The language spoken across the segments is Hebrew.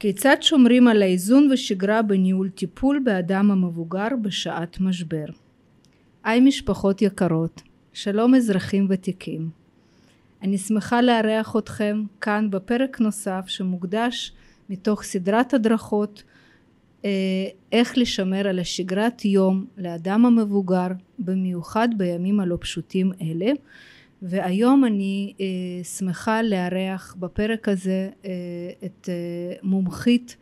כיצד שומרים על האיזון ושגרה בניהול טיפול באדם המבוגר בשעת משבר? היי משפחות יקרות, שלום אזרחים ותיקים. אני שמחה לארח אתכם כאן בפרק נוסף שמוקדש מתוך סדרת הדרכות אה, איך לשמר על השגרת יום לאדם המבוגר במיוחד בימים הלא פשוטים אלה והיום אני אה, שמחה לארח בפרק הזה אה, את אה, מומחית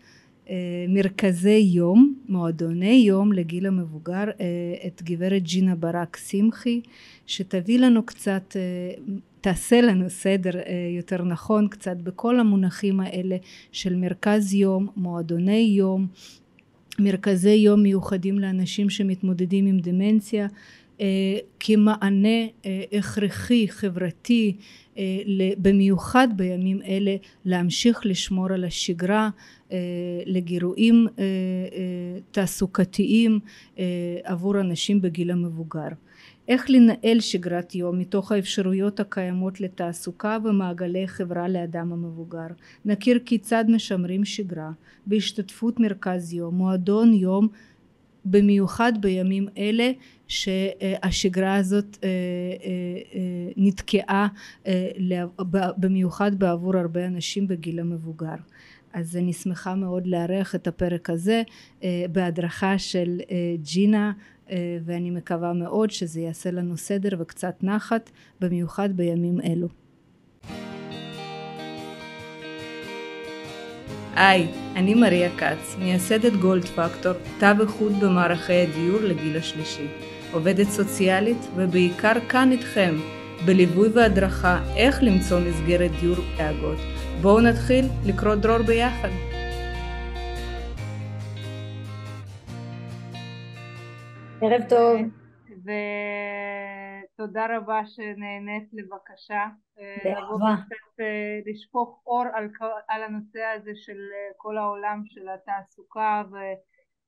אה, מרכזי יום, מועדוני יום לגיל המבוגר, אה, את גברת ג'ינה ברק שמחי, שתביא לנו קצת, אה, תעשה לנו סדר אה, יותר נכון קצת בכל המונחים האלה של מרכז יום, מועדוני יום, מרכזי יום מיוחדים לאנשים שמתמודדים עם דמנציה כמענה אה, הכרחי חברתי אה, במיוחד בימים אלה להמשיך לשמור על השגרה לגירויים תעסוקתיים עבור אנשים בגיל המבוגר. איך לנהל שגרת יום מתוך האפשרויות הקיימות לתעסוקה ומעגלי חברה לאדם המבוגר? נכיר כיצד משמרים שגרה. בהשתתפות מרכז יום מועדון יום במיוחד בימים אלה שהשגרה הזאת אה, אה, אה, נתקעה במיוחד בעבור הרבה אנשים בגיל המבוגר. אז אני שמחה מאוד לארח את הפרק הזה בהדרכה של ג'ינה ואני מקווה מאוד שזה יעשה לנו סדר וקצת נחת במיוחד בימים אלו. היי, אני מריה כץ, מייסדת גולד פקטור, תו איכות במערכי הדיור לגיל השלישי, עובדת סוציאלית ובעיקר כאן איתכם, בליווי והדרכה איך למצוא מסגרת דיור להגות. בואו נתחיל לקרוא דרור ביחד. ערב טוב. ותודה רבה שנהנית לבקשה. באהבה. אה, לשפוך אור על, על הנושא הזה של אה, כל העולם של התעסוקה ו,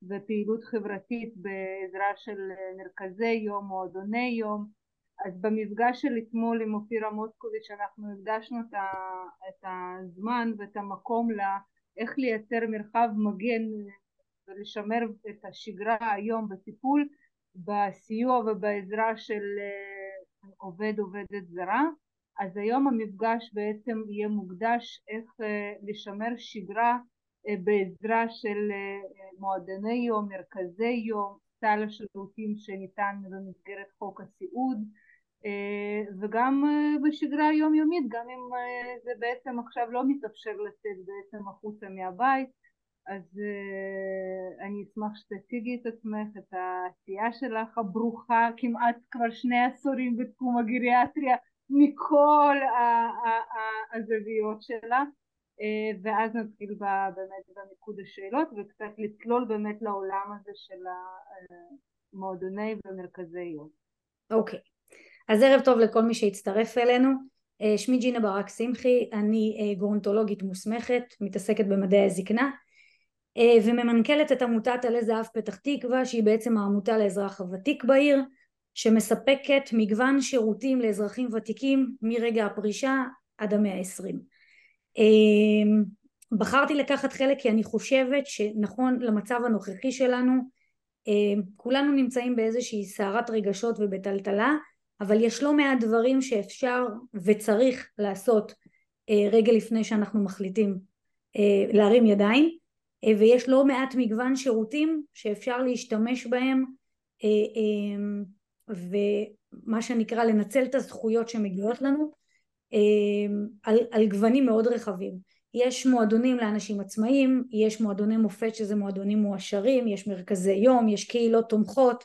ופעילות חברתית בעזרה של אה, מרכזי יום, מועדוני יום. אז במפגש של אתמול עם אופירה מוסקוביץ' אנחנו הקדשנו את, הזמן ואת המקום לאיך לייצר מרחב מגן ולשמר את השגרה היום בטיפול בסיוע ובעזרה של עובד עובדת זרה אז היום המפגש בעצם יהיה מוקדש איך אה, לשמר שגרה אה, בעזרה של אה, מועדוני יום, מרכזי יום, סל השירותים שניתן במסגרת חוק הסיעוד וגם בשגרה היומיומית גם אם זה בעצם עכשיו לא מתאפשר לצאת בעצם החוצה מהבית אז אני אשמח שתציגי את עצמך, את העשייה שלך הברוכה כמעט כבר שני עשורים בתחום הגריאטריה מכל הזוויות שלה. אה, ואז נתחיל באמת במיקוד השאלות וקצת לצלול באמת לעולם הזה של המועדוני ומרכזי יום. אוקיי, okay. אז ערב טוב לכל מי שהצטרף אלינו. אה, שמי ג'ינה ברק שמחי, אני אה, גורנטולוגית מוסמכת, מתעסקת במדעי הזקנה וממנכ"לת את עמותת עלי זהב פתח תקווה שהיא בעצם העמותה לאזרח הוותיק בעיר שמספקת מגוון שירותים לאזרחים ותיקים מרגע הפרישה עד המאה העשרים. אמ, בחרתי לקחת חלק כי אני חושבת שנכון למצב הנוכחי שלנו אמ, כולנו נמצאים באיזושהי סערת רגשות ובטלטלה אבל יש לא מעט דברים שאפשר וצריך לעשות אה, רגע לפני שאנחנו מחליטים אה, להרים ידיים אה, ויש לא מעט מגוון שירותים שאפשר להשתמש בהם אמ, ומה שנקרא לנצל את הזכויות שמגיעות לנו על, על גוונים מאוד רחבים. יש מועדונים לאנשים עצמאיים, יש מועדוני מופת שזה מועדונים מועשרים, יש מרכזי יום, יש קהילות תומכות,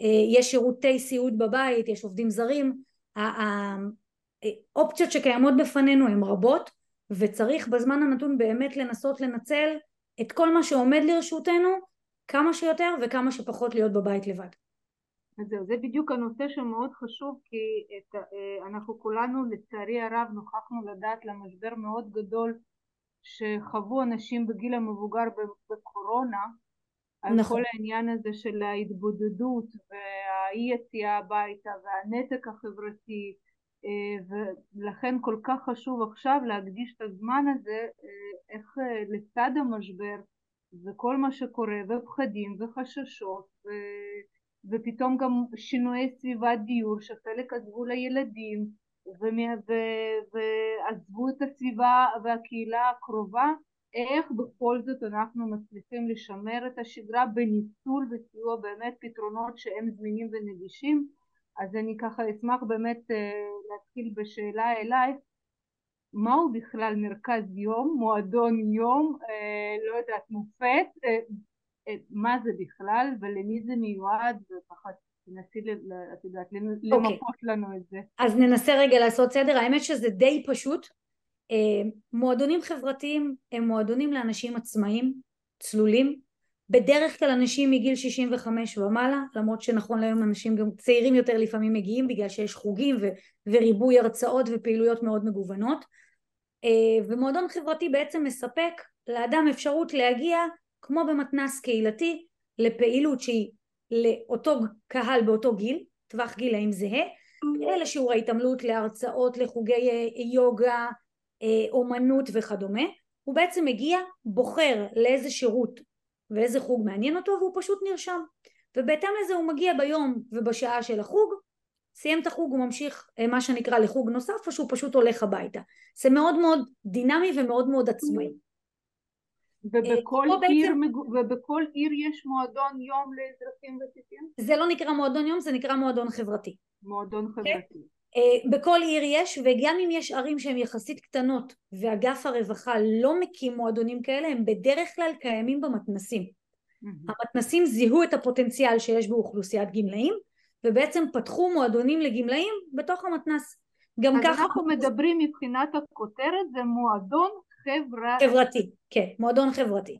אה, יש שירותי סיעוד בבית, יש עובדים זרים, האופציות שקיימות בפנינו הן רבות וצריך בזמן הנתון באמת לנסות לנצל את כל מה שעומד לרשותנו כמה שיותר וכמה שפחות להיות בבית לבד. אז זהו, זה בדיוק הנושא שמאוד חשוב כי את, אה, אנחנו כולנו לצערי הרב נוכחנו לדעת למשבר מאוד גדול שחוו אנשים בגיל המבוגר בקורונה על נכון. כל העניין הזה של ההתבודדות והאי יציאה הביתה והנתק החברתי ולכן כל כך חשוב עכשיו להקדיש את הזמן הזה איך לצד המשבר וכל מה שקורה ופחדים וחששות ו... ופתאום גם שינויי סביבת דיור שחלק עזבו לילדים ועזבו את הסביבה והקהילה הקרובה איך בכל זאת אנחנו מצליחים לשמר את השגרה בניצול וסיוע באמת פתרונות שהם זמינים ונגישים? אז אני ככה אשמח באמת להתחיל בשאלה אלייך. מהו בכלל מרכז יום, מועדון יום, לא יודעת מופת, מה זה בכלל ולמי זה מיועד וככה תנסי את יודעת למפות לנו את זה. אז ננסה רגע לעשות סדר, האמת שזה די פשוט, מועדונים חברתיים הם מועדונים לאנשים עצמאיים, צלולים, בדרך כלל אנשים מגיל 65 ומעלה, למרות שנכון להיום אנשים גם צעירים יותר לפעמים מגיעים בגלל שיש חוגים ו- וריבוי הרצאות ופעילויות מאוד מגוונות. ומועדון חברתי בעצם מספק לאדם אפשרות להגיע כמו במתנ"ס קהילתי לפעילות שהיא לאותו קהל באותו גיל, טווח גילאים זהה, לשיעורי התעמלות, להרצאות, לחוגי יוגה, אומנות וכדומה, הוא בעצם מגיע, בוחר לאיזה שירות ואיזה חוג מעניין אותו והוא פשוט נרשם. ובהתאם לזה הוא מגיע ביום ובשעה של החוג סיים את החוג הוא ממשיך מה שנקרא לחוג נוסף או שהוא פשוט הולך הביתה. זה מאוד מאוד דינמי ומאוד מאוד עצמאי ובכל עיר, בעצם... ובכל עיר יש מועדון יום לאזרחים ותיקים? זה לא נקרא מועדון יום, זה נקרא מועדון חברתי. מועדון חברתי. Okay. בכל עיר יש, וגם אם יש ערים שהן יחסית קטנות ואגף הרווחה לא מקים מועדונים כאלה, הם בדרך כלל קיימים במתנסים. Mm-hmm. המתנסים זיהו את הפוטנציאל שיש באוכלוסיית גמלאים, ובעצם פתחו מועדונים לגמלאים בתוך המתנס. גם אז ככה... אנחנו מדברים מבחינת הכותרת, זה מועדון חברתי. חברתי, כן, מועדון חברתי.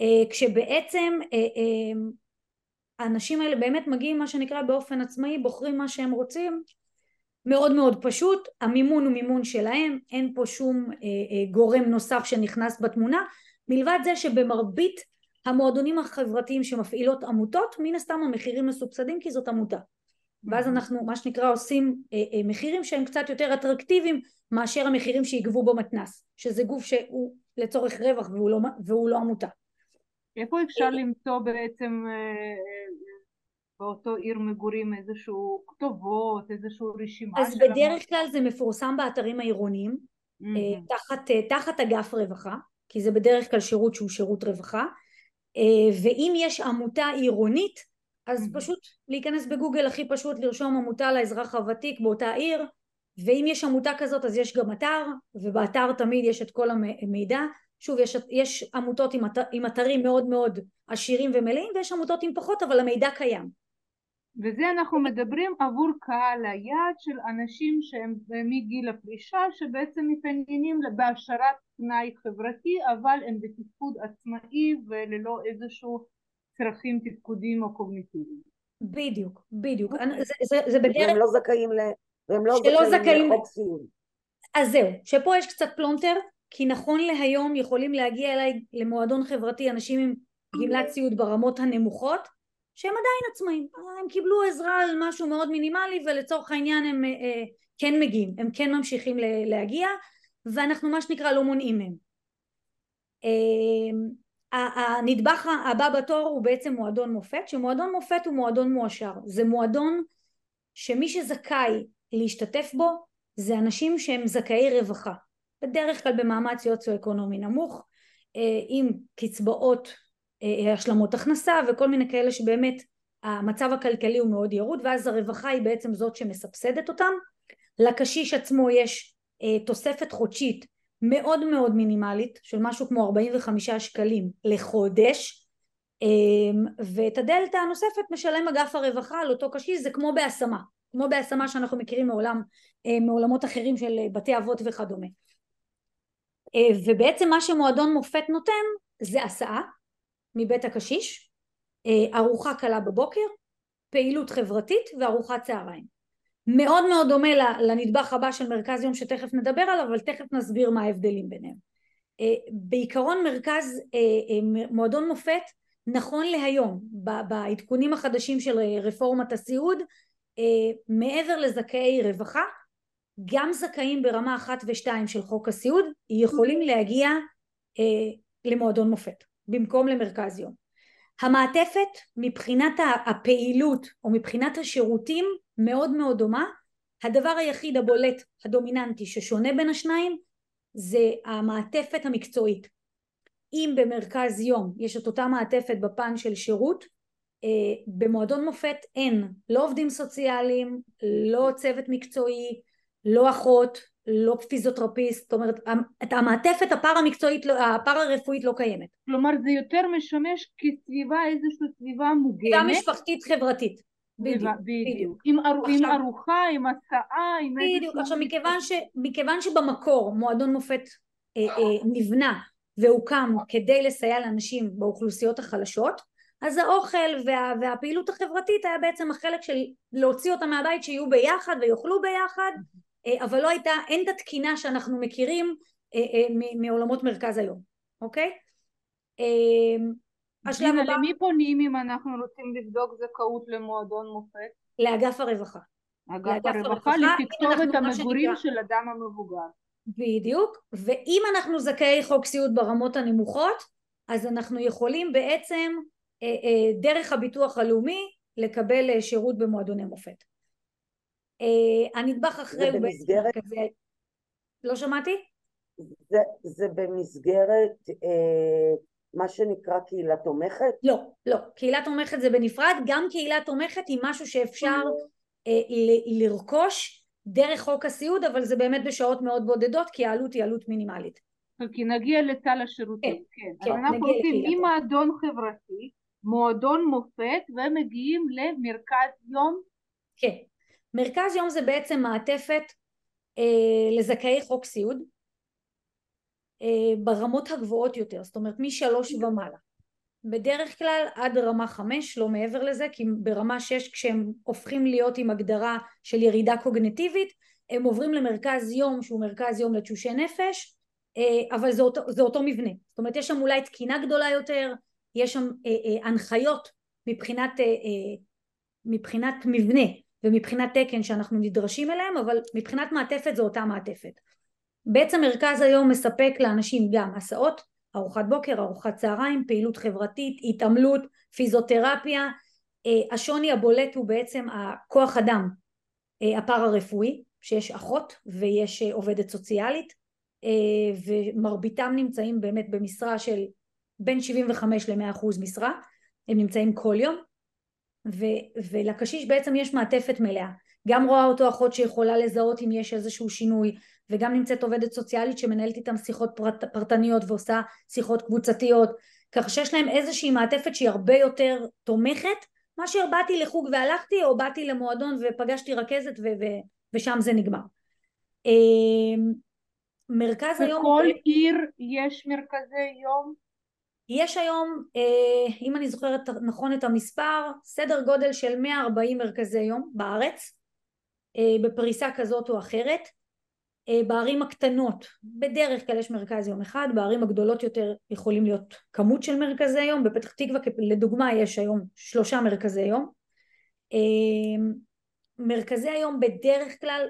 Uh, כשבעצם uh, uh, האנשים האלה באמת מגיעים מה שנקרא באופן עצמאי, בוחרים מה שהם רוצים, מאוד מאוד פשוט, המימון הוא מימון שלהם, אין פה שום uh, uh, גורם נוסף שנכנס בתמונה, מלבד זה שבמרבית המועדונים החברתיים שמפעילות עמותות, מן הסתם המחירים מסובסדים כי זאת עמותה. ואז אנחנו מה שנקרא עושים אה, אה, מחירים שהם קצת יותר אטרקטיביים מאשר המחירים שיגבו במתנ"ס שזה גוף שהוא לצורך רווח והוא לא, והוא לא עמותה. איפה אפשר אה, למצוא בעצם באותו עיר מגורים איזשהו כתובות, איזשהו רשימה? אז בדרך כלל זה מפורסם באתרים העירוניים mm-hmm. תחת, תחת אגף רווחה כי זה בדרך כלל שירות שהוא שירות רווחה ואם יש עמותה עירונית אז פשוט להיכנס בגוגל הכי פשוט לרשום עמותה לאזרח הוותיק באותה עיר ואם יש עמותה כזאת אז יש גם אתר ובאתר תמיד יש את כל המידע. שוב יש, יש עמותות עם, אתר, עם אתרים מאוד מאוד עשירים ומלאים ויש עמותות עם פחות אבל המידע קיים. וזה אנחנו מדברים עבור קהל היעד של אנשים שהם מגיל הפרישה שבעצם מתעניינים בהשארת תנאי חברתי אבל הם בתפקוד עצמאי וללא איזשהו צרכים תפקודיים או קוגניטיביים. בדיוק, בדיוק. אוקיי. זה, זה, זה בדרך... והם לא זכאים ל... והם לא זכאים, זכאים לחוק סיום. אז זהו, שפה יש קצת פלונטר, כי נכון להיום יכולים להגיע אליי למועדון חברתי אנשים עם גמלת סיעוד ברמות הנמוכות, שהם עדיין עצמאים. הם קיבלו עזרה על משהו מאוד מינימלי ולצורך העניין הם אה, אה כן מגיעים, הם כן ממשיכים להגיע, ואנחנו מה שנקרא לא מונעים מהם. אה, הנדבך הבא בתור הוא בעצם מועדון מופת שמועדון מופת הוא מועדון מועשר. זה מועדון שמי שזכאי להשתתף בו זה אנשים שהם זכאי רווחה. בדרך כלל במעמד סוציו-אקונומי נמוך אה, עם קצבאות אה, השלמות הכנסה וכל מיני כאלה שבאמת המצב הכלכלי הוא מאוד ירוד ואז הרווחה היא בעצם זאת שמסבסדת אותם. לקשיש עצמו יש אה, תוספת חודשית מאוד מאוד מינימלית של משהו כמו 45 שקלים לחודש. אמ, ואת הדלתא הנוספת משלם אגף הרווחה על אותו קשיש זה כמו בהשמה כמו בהשמה שאנחנו מכירים מעולם אה, מעולמות אחרים של בתי אבות וכדומה. אה, ובעצם מה שמועדון מופת נותן זה הסעה מבית הקשיש אה, ארוחה קלה בבוקר פעילות חברתית וארוחת צהריים מאוד מאוד דומה לנדבך הבא של מרכז יום שתכף נדבר עליו אבל תכף נסביר מה ההבדלים ביניהם אה, בעיקרון מרכז אה, אה, מועדון מופת נכון להיום בעדכונים החדשים של רפורמת הסיעוד מעבר לזכאי רווחה גם זכאים ברמה אחת ושתיים של חוק הסיעוד יכולים להגיע למועדון מופת במקום למרכז יום. המעטפת מבחינת הפעילות או מבחינת השירותים מאוד מאוד דומה. הדבר היחיד הבולט הדומיננטי ששונה בין השניים זה המעטפת המקצועית. אם במרכז יום יש את אותה מעטפת בפן של שירות אה, במועדון מופת אין. לא עובדים סוציאליים לא צוות מקצועי לא אחות לא פיזיותרפיסט, זאת אומרת את המעטפת הפארה מקצועית, הפארה רפואית לא קיימת. כלומר זה יותר משמש כסביבה איזושהי סביבה מוגנת. סביבה משפחתית חברתית. בדיוק, בדיוק. עם, אר, עכשיו, עם ארוחה, עם הסעה, עם איזשהו... בדיוק, עכשיו מכיוון, ש, מכיוון שבמקור מועדון מופת אה, אה, נבנה והוקם כדי לסייע לאנשים באוכלוסיות החלשות, אז האוכל וה, והפעילות החברתית היה בעצם החלק של להוציא אותם מהבית שיהיו ביחד ויאכלו ביחד אבל לא הייתה, אין את התקינה שאנחנו מכירים אה, אה, מעולמות מרכז היום, אוקיי? השלב הבא... למי פונים אם אנחנו רוצים לבדוק זכאות למועדון מופת? לאגף הרווחה. אגף הרווחה, לכתוב את המגורים של אדם המבוגר. בדיוק, ואם אנחנו זכאי חוק סיעוד ברמות הנמוכות, אז אנחנו יכולים בעצם דרך הביטוח הלאומי לקבל שירות במועדוני מופת. אה, הנדבך אחרי הוא במסגרת... כזה... לא שמעתי? זה, זה במסגרת אה, מה שנקרא קהילה תומכת? לא, לא. קהילה תומכת זה בנפרד, גם קהילה תומכת היא משהו שאפשר אה, ל- לרכוש דרך חוק הסיעוד, אבל זה באמת בשעות מאוד בודדות, כי העלות היא עלות מינימלית. כי נגיע לסל השירותים, כן. כן. כן אנחנו רוצים ממועדון חברתי, מועדון מופת, ומגיעים למרכז יום. כן. מרכז יום זה בעצם מעטפת אה, לזכאי חוק סיעוד אה, ברמות הגבוהות יותר, זאת אומרת משלוש ומעלה. בדרך כלל עד רמה חמש, לא מעבר לזה, כי ברמה שש כשהם הופכים להיות עם הגדרה של ירידה קוגנטיבית, הם עוברים למרכז יום שהוא מרכז יום לתשושי נפש, אה, אבל זה אותו, זה אותו מבנה. זאת אומרת יש שם אולי תקינה גדולה יותר, יש שם אה, אה, הנחיות מבחינת, אה, אה, מבחינת מבנה ומבחינת תקן שאנחנו נדרשים אליהם אבל מבחינת מעטפת זו אותה מעטפת. בעצם מרכז היום מספק לאנשים גם הסעות ארוחת בוקר ארוחת צהריים פעילות חברתית התעמלות פיזיותרפיה. אה, השוני הבולט הוא בעצם הכוח אדם אה, הפארה רפואי שיש אחות ויש אה, עובדת סוציאלית ומרביתם נמצאים באמת במשרה של בין 75 ל-100 אחוז משרה. הם נמצאים כל יום ו- ולקשיש בעצם יש מעטפת מלאה גם רואה אותו אחות שיכולה לזהות אם יש איזשהו שינוי וגם נמצאת עובדת סוציאלית שמנהלת איתם שיחות פרט, פרטניות ועושה שיחות קבוצתיות כך שיש להם איזושהי מעטפת שהיא הרבה יותר תומכת מאשר באתי לחוג והלכתי או באתי למועדון ופגשתי רכזת ו- ו- ושם זה נגמר. אמ, מרכז היום... בכל עיר יש מרכזי יום? יש היום, אה, אם אני זוכרת נכון את המספר, סדר גודל של 140 מרכזי יום בארץ, אה, בפריסה כזאת או אחרת. אה, בערים הקטנות בדרך כלל יש מרכז יום אחד, בערים הגדולות יותר יכולים להיות כמות של מרכזי יום, בפתח תקווה לדוגמה יש היום שלושה מרכזי יום. מרכזי היום בדרך כלל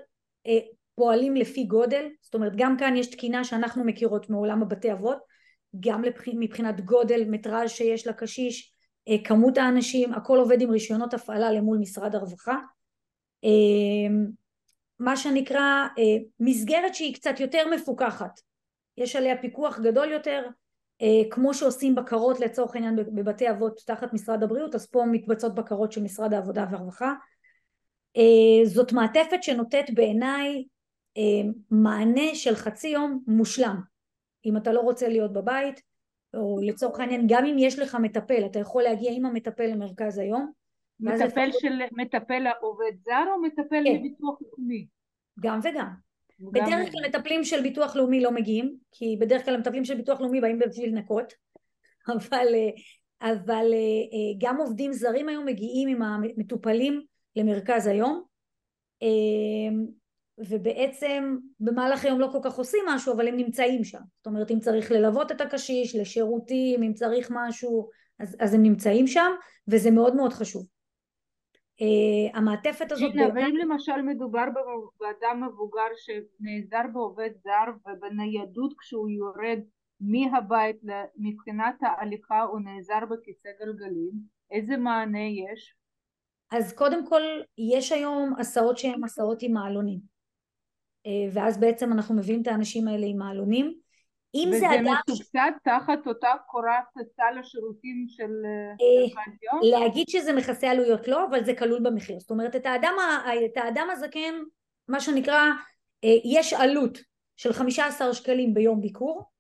פועלים לפי גודל, זאת אומרת גם כאן יש תקינה שאנחנו מכירות מעולם הבתי אבות גם מבחינת גודל מטראז' שיש לקשיש אה, כמות האנשים הכל עובד עם רישיונות הפעלה למול משרד הרווחה. אה, מה שנקרא אה, מסגרת שהיא קצת יותר מפוקחת. יש עליה פיקוח גדול יותר כמו שעושים בקרות לצורך העניין בבתי אבות תחת משרד הבריאות אז פה מתבצעות בקרות של משרד העבודה והרווחה. זאת מעטפת שנותנת בעיניי מענה של חצי יום מושלם אם אתה לא רוצה להיות בבית או לצורך העניין גם אם יש לך מטפל אתה יכול להגיע עם המטפל למרכז היום מטפל של מטפל העובד זר או מטפל כן. מביטוח לאומי? גם וגם בדרך כלל מטפלים של ביטוח לאומי לא מגיעים כי בדרך כלל המטפלים של ביטוח לאומי באים בשביל לנקות אבל, אבל אה, גם עובדים זרים היום מגיעים עם המטופלים למרכז היום אה, ובעצם במהלך היום לא כל כך עושים משהו אבל הם נמצאים שם. זאת אומרת אם צריך ללוות את הקשיש לשירותים אם צריך משהו אז, אז הם נמצאים שם וזה מאוד מאוד חשוב. Uh, המעטפת הזאת... ג'ינה, ואם למשל מדובר באדם מבוגר שנעזר בעובד זר ובניידות כשהוא יורד מהבית מבחינת ההליכה הוא נעזר בכיסא גלגלים, איזה מענה יש? אז קודם כל יש היום הסעות שהן הסעות עם מעלונים ואז בעצם אנחנו מביאים את האנשים האלה עם מעלונים אם זה אדם... וזה מסובסד תחת אותה קורת סל השירותים של מרכז אה, יום? להגיד שזה מכסה עלויות לא, אבל זה כלול במחיר. זאת אומרת, את האדם, את האדם הזקן, מה שנקרא, אה, יש עלות של 15 שקלים ביום ביקור.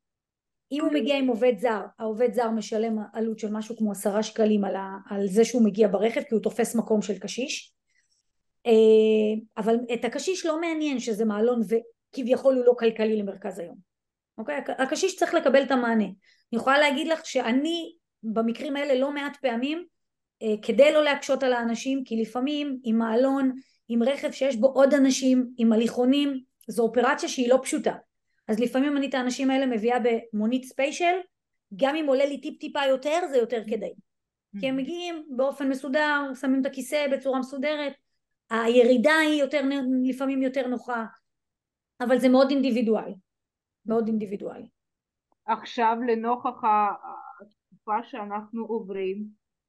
אם הוא מגיע עם עובד זר, העובד זר משלם עלות של משהו כמו עשרה שקלים על, ה, על זה שהוא מגיע ברכב, כי הוא תופס מקום של קשיש. אה, אבל את הקשיש לא מעניין שזה מעלון וכביכול הוא לא כלכלי למרכז היום. אוקיי? הקשיש צריך לקבל את המענה. אני יכולה להגיד לך שאני במקרים האלה לא מעט פעמים אה, כדי לא להקשות על האנשים כי לפעמים עם מעלון, עם רכב שיש בו עוד אנשים, עם הליכונים, זו אופרציה שהיא לא פשוטה. אז לפעמים אני את האנשים האלה מביאה במונית ספיישל, גם אם עולה לי טיפ טיפה יותר זה יותר כדאי. כי הם מגיעים באופן מסודר, שמים את הכיסא בצורה מסודרת, הירידה היא יותר, לפעמים יותר נוחה, אבל זה מאוד אינדיבידואלי. מאוד אינדיבידואלי. עכשיו לנוכח התקופה שאנחנו עוברים,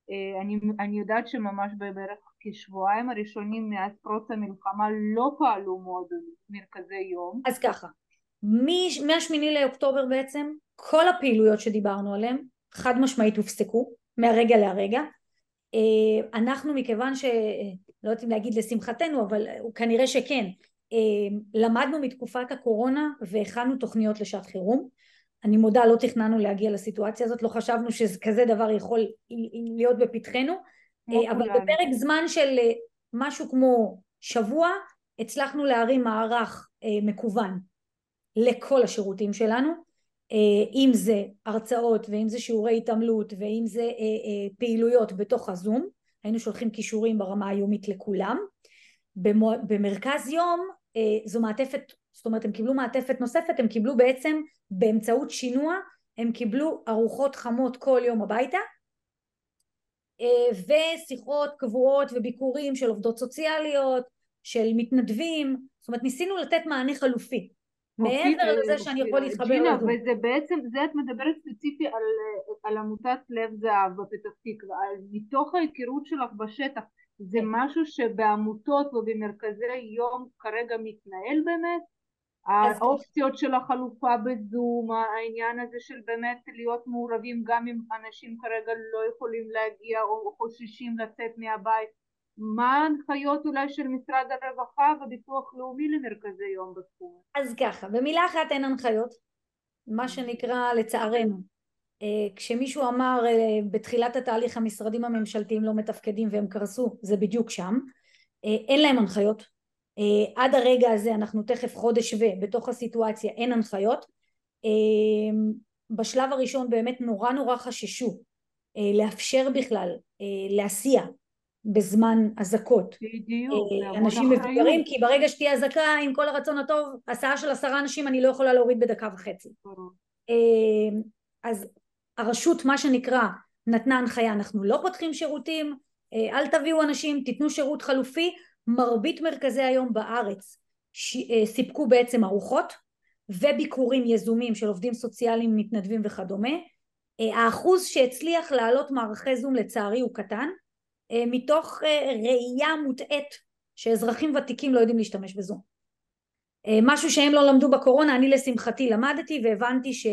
אה, אני, אני יודעת שממש בערך כשבועיים הראשונים מאז פרוץ המלחמה לא פעלו מאוד מרכזי יום. אז ככה, מהשמיני לאוקטובר בעצם כל הפעילויות שדיברנו עליהן חד משמעית הופסקו מהרגע להרגע. אה, אנחנו מכיוון ש... לא יודעת אם להגיד לשמחתנו אבל כנראה שכן. אה, למדנו מתקופת הקורונה והכנו תוכניות לשעת חירום. אני מודה לא תכננו להגיע לסיטואציה הזאת לא חשבנו שכזה דבר יכול להיות בפתחנו. אה, אבל. בפרק זמן של אה, משהו כמו שבוע הצלחנו להרים מערך מקוון לכל השירותים שלנו. אם זה הרצאות ואם זה שיעורי התעמלות ואם זה פעילויות בתוך הזום היינו שולחים כישורים ברמה היומית לכולם. במרכז יום אה, זו מעטפת, זאת אומרת הם קיבלו מעטפת נוספת, הם קיבלו בעצם באמצעות שינוע, הם קיבלו ארוחות חמות כל יום הביתה. אה, ושיחות קבועות וביקורים של עובדות סוציאליות, של מתנדבים, זאת אומרת ניסינו לתת מענה חלופי מעבר אה, לזה שאני יכול להתחבר ג'ינה, וזה בעצם, זה את מדברת ספציפי על, על עמותת לב זהב בפתח תקווה, מתוך ההיכרות שלך בשטח, זה משהו שבעמותות ובמרכזי יום כרגע מתנהל באמת? האופציות של החלופה בזום, העניין הזה של באמת להיות מעורבים גם אם אנשים כרגע לא יכולים להגיע או חוששים לצאת מהבית, מה ההנחיות אולי של משרד הרווחה וביטוח לאומי למרכזי יום בתחום? אז ככה, במילה אחת אין הנחיות, מה שנקרא לצערנו. אה, כשמישהו אמר אה, בתחילת התהליך המשרדים הממשלתיים לא מתפקדים והם קרסו זה בדיוק שם. אה, אין להם הנחיות. עד הרגע הזה אנחנו תכף חודש ובתוך הסיטואציה אין הנחיות. בשלב הראשון באמת נורא נורא חששו לאפשר בכלל להסיע בזמן אזעקות. אנשים מבוגרים כי ברגע שתהיה אזעקה עם כל הרצון הטוב הסעה של עשרה אנשים אני לא יכולה להוריד בדקה וחצי. אז הרשות מה שנקרא נתנה הנחיה. אנחנו לא פותחים שירותים אה, אל תביאו אנשים תיתנו שירות חלופי. מרבית מרכזי היום בארץ ש... אה, סיפקו בעצם ארוחות וביקורים יזומים של עובדים סוציאליים מתנדבים וכדומה. אה, האחוז שהצליח להעלות מערכי זום לצערי הוא קטן מתוך ראייה מוטעית שאזרחים ותיקים לא יודעים להשתמש בזום. משהו שהם לא למדו בקורונה אני לשמחתי למדתי והבנתי ש...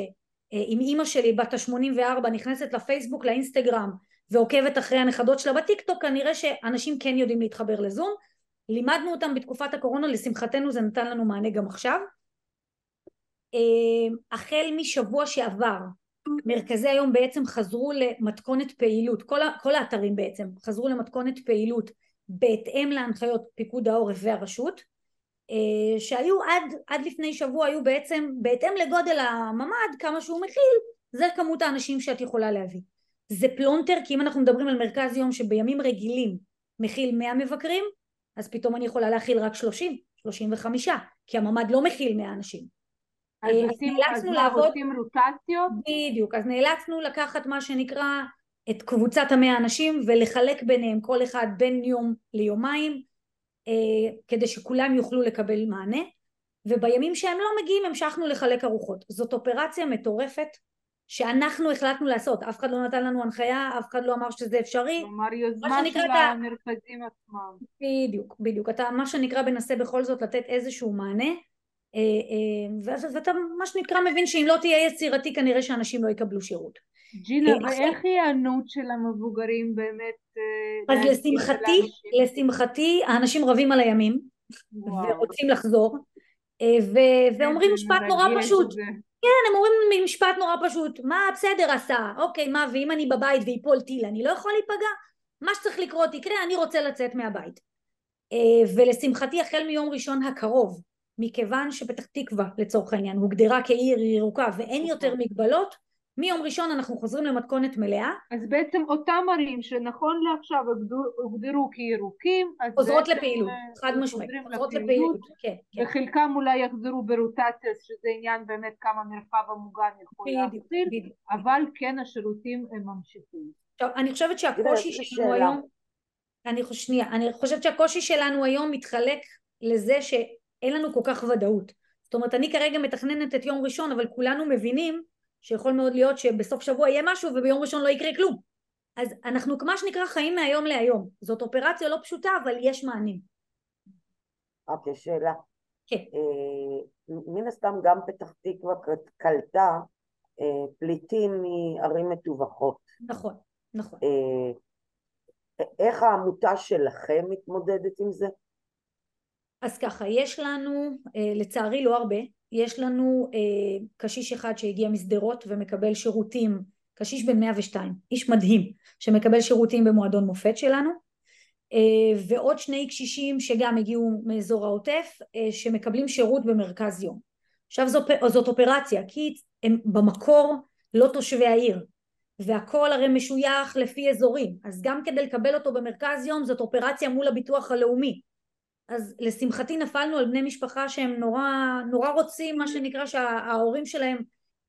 אה, אם אימא שלי בת ה-84 נכנסת לפייסבוק לאינסטגרם ועוקבת אחרי הנכדות שלה בטיקטוק כנראה שאנשים כן יודעים להתחבר לזום. לימדנו אותם בתקופת הקורונה לשמחתנו זה נתן לנו מענה גם עכשיו. אה, החל משבוע שעבר מרכזי היום בעצם חזרו למתכונת פעילות כל, כל האתרים בעצם חזרו למתכונת פעילות בהתאם להנחיות פיקוד העורף והרשות אה, שהיו עד, עד לפני שבוע היו בעצם בהתאם לגודל הממ"ד כמה שהוא מכיל זה כמות האנשים שאת יכולה להביא. זה פלונטר כי אם אנחנו מדברים על מרכז יום שבימים רגילים מכיל 100 מבקרים אז פתאום אני יכולה להכיל רק 30 35 כי הממ"ד לא מכיל 100 אנשים אז, אז נאלצנו לעבוד, עושים רוטציות? בדיוק, אז נאלצנו לקחת מה שנקרא את קבוצת המאה אנשים ולחלק ביניהם כל אחד בין יום ליומיים אה, כדי שכולם יוכלו לקבל מענה. ובימים שהם לא מגיעים המשכנו לחלק ארוחות. זאת אופרציה מטורפת שאנחנו החלטנו לעשות. אף אחד לא נתן לנו הנחיה אף אחד לא אמר שזה אפשרי. כלומר יוזמה של המרכזים עצמם. בדיוק בדיוק. אתה מה שנקרא מנסה בכל זאת לתת איזשהו מענה אה, אה, ואתה מה שנקרא מבין שאם לא תהיה יצירתי כנראה שאנשים לא יקבלו שירות. ג'ינה, אה, ואיך היא הענות של המבוגרים באמת? אז לשמחתי, לשמחתי האנשים רבים על הימים ורוצים לחזור ואומרים משפט נורא פשוט. כן, הם אומרים משפט נורא פשוט, מה בסדר עשה, אוקיי, מה, ואם אני בבית ויפול טיל, אני לא יכול להיפגע? מה שצריך לקרות יקרה, אני רוצה לצאת מהבית. ולשמחתי החל מיום ראשון הקרוב מכיוון שפתח תקווה לצורך העניין הוגדרה כעיר ירוקה ואין נכון. יותר מגבלות מיום ראשון אנחנו חוזרים למתכונת מלאה. אז בעצם אותם ערים שנכון לעכשיו הוגדרו כירוקים, חוזרות לפעילות, אה, חד משמעית, חוזרות לפעילות, כן, כן. וחלקם אולי יחזרו ברוטציה, שזה עניין באמת כמה מרחב המוגן יכול להחזיר, אבל כן השירותים הם ממשיכים. עכשיו, אני חושבת שהקושי שלנו היום, אני חושבת, שנייה, אני חושבת שהקושי שלנו היום מתחלק לזה ש... אין לנו כל כך ודאות. זאת אומרת אני כרגע מתכננת את יום ראשון אבל כולנו מבינים שיכול מאוד להיות שבסוף שבוע יהיה משהו וביום ראשון לא יקרה כלום. אז אנחנו מה שנקרא חיים מהיום להיום. זאת אופרציה לא פשוטה אבל יש מענים. אוקיי, okay, שאלה. כן. אה, מן הסתם גם פתח תקווה קלטה אה, פליטים מערים מטווחות. נכון, נכון. אה, איך העמותה שלכם מתמודדת עם זה? אז ככה, יש לנו, אה, לצערי לא הרבה, יש לנו אה, קשיש אחד שהגיע משדרות ומקבל שירותים, קשיש בן 102, איש מדהים, שמקבל שירותים במועדון מופת שלנו, אה, ועוד שני קשישים שגם הגיעו מאזור העוטף, שמקבלים שירות במרכז יום. עכשיו זו, זאת אופרציה, כי הם במקור לא תושבי העיר, והכל הרי משוייך לפי אזורים, אז גם כדי לקבל אותו במרכז יום זאת אופרציה מול הביטוח הלאומי, אז לשמחתי נפלנו על בני משפחה שהם נורא, נורא רוצים מה שנקרא שההורים שלהם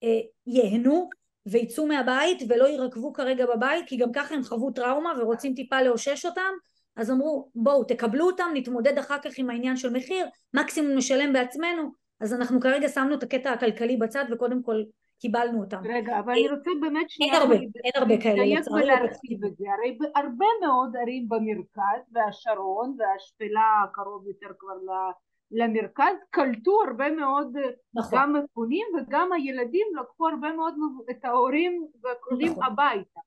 אה, ייהנו ויצאו מהבית ולא יירקבו כרגע בבית כי גם ככה הם חוו טראומה ורוצים טיפה לאושש אותם. אז אמרו בואו תקבלו אותם נתמודד אחר כך עם העניין של מחיר מקסימום נשלם בעצמנו. אז אנחנו כרגע שמנו את הקטע הכלכלי בצד וקודם כל קיבלנו אותם. רגע, אבל אני רוצה באמת שנייה... אין הרבה, אין הרבה כאלה לצערי. ולהרחיב את זה, הרי הרבה מאוד ערים במרכז, והשרון, והשפלה קרוב יותר כבר למרכז, קלטו הרבה מאוד נכון. גם מפונים וגם הילדים לקחו הרבה מאוד את ההורים והקרובים נכון. הביתה.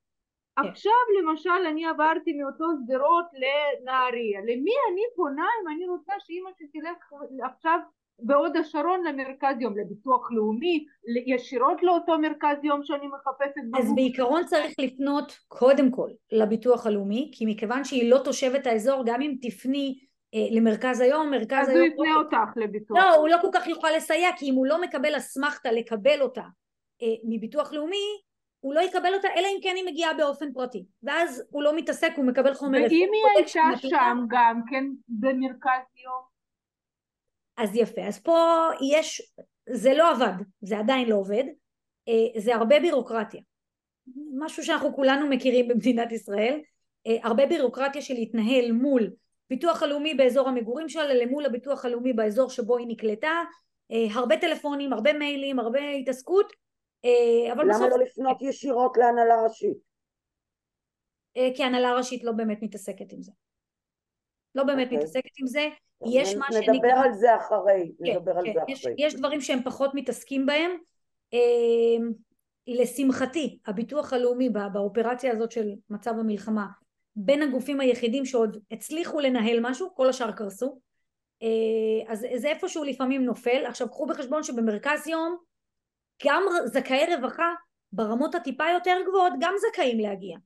כן. עכשיו למשל אני עברתי מאותו שדרות לנהריה, למי אני פונה אם אני רוצה שאימא שתלך עכשיו בהוד השרון למרכז יום, לביטוח לאומי, ישירות לאותו מרכז יום שאני מחפשת אז בגוף. בעיקרון צריך לפנות קודם כל לביטוח הלאומי, כי מכיוון שהיא לא תושבת האזור, גם אם תפני אה, למרכז היום, מרכז אז היום... אז הוא יפנה לא... אותך לביטוח. לא, הוא לא כל כך יוכל לסייע, כי אם הוא לא מקבל אסמכתה לקבל אותה אה, מביטוח לאומי, הוא לא יקבל אותה אלא אם כן היא מגיעה באופן פרטי ואז הוא לא מתעסק הוא מקבל חומר ואם היא הייתה שם גם כן במרכז יום אז יפה, אז פה יש, זה לא עבד, זה עדיין לא עובד, אה, זה הרבה בירוקרטיה, משהו שאנחנו כולנו מכירים במדינת ישראל, אה, הרבה בירוקרטיה של להתנהל מול ביטוח הלאומי באזור המגורים שלה למול הביטוח הלאומי באזור שבו היא נקלטה, אה, הרבה טלפונים, הרבה מיילים, הרבה התעסקות, אבל למה בסוף... למה לא לפנות ישירות להנהלה ראשית? כי הנהלה ראשית לא באמת מתעסקת עם זה. לא באמת okay. אוקיי. מתעסקת עם זה, יש מה שנקרא... נדבר על זה אחרי, כן, נדבר כן, על זה יש, אחרי. יש דברים שהם פחות מתעסקים בהם. אה, לשמחתי, הביטוח הלאומי באופרציה הזאת של מצב המלחמה, בין הגופים היחידים שעוד הצליחו לנהל משהו, כל השאר קרסו. אה, אז זה איפשהו לפעמים נופל. עכשיו קחו בחשבון שבמרכז יום גם זכאי רווחה ברמות הטיפה יותר גבוהות גם זכאים להגיע.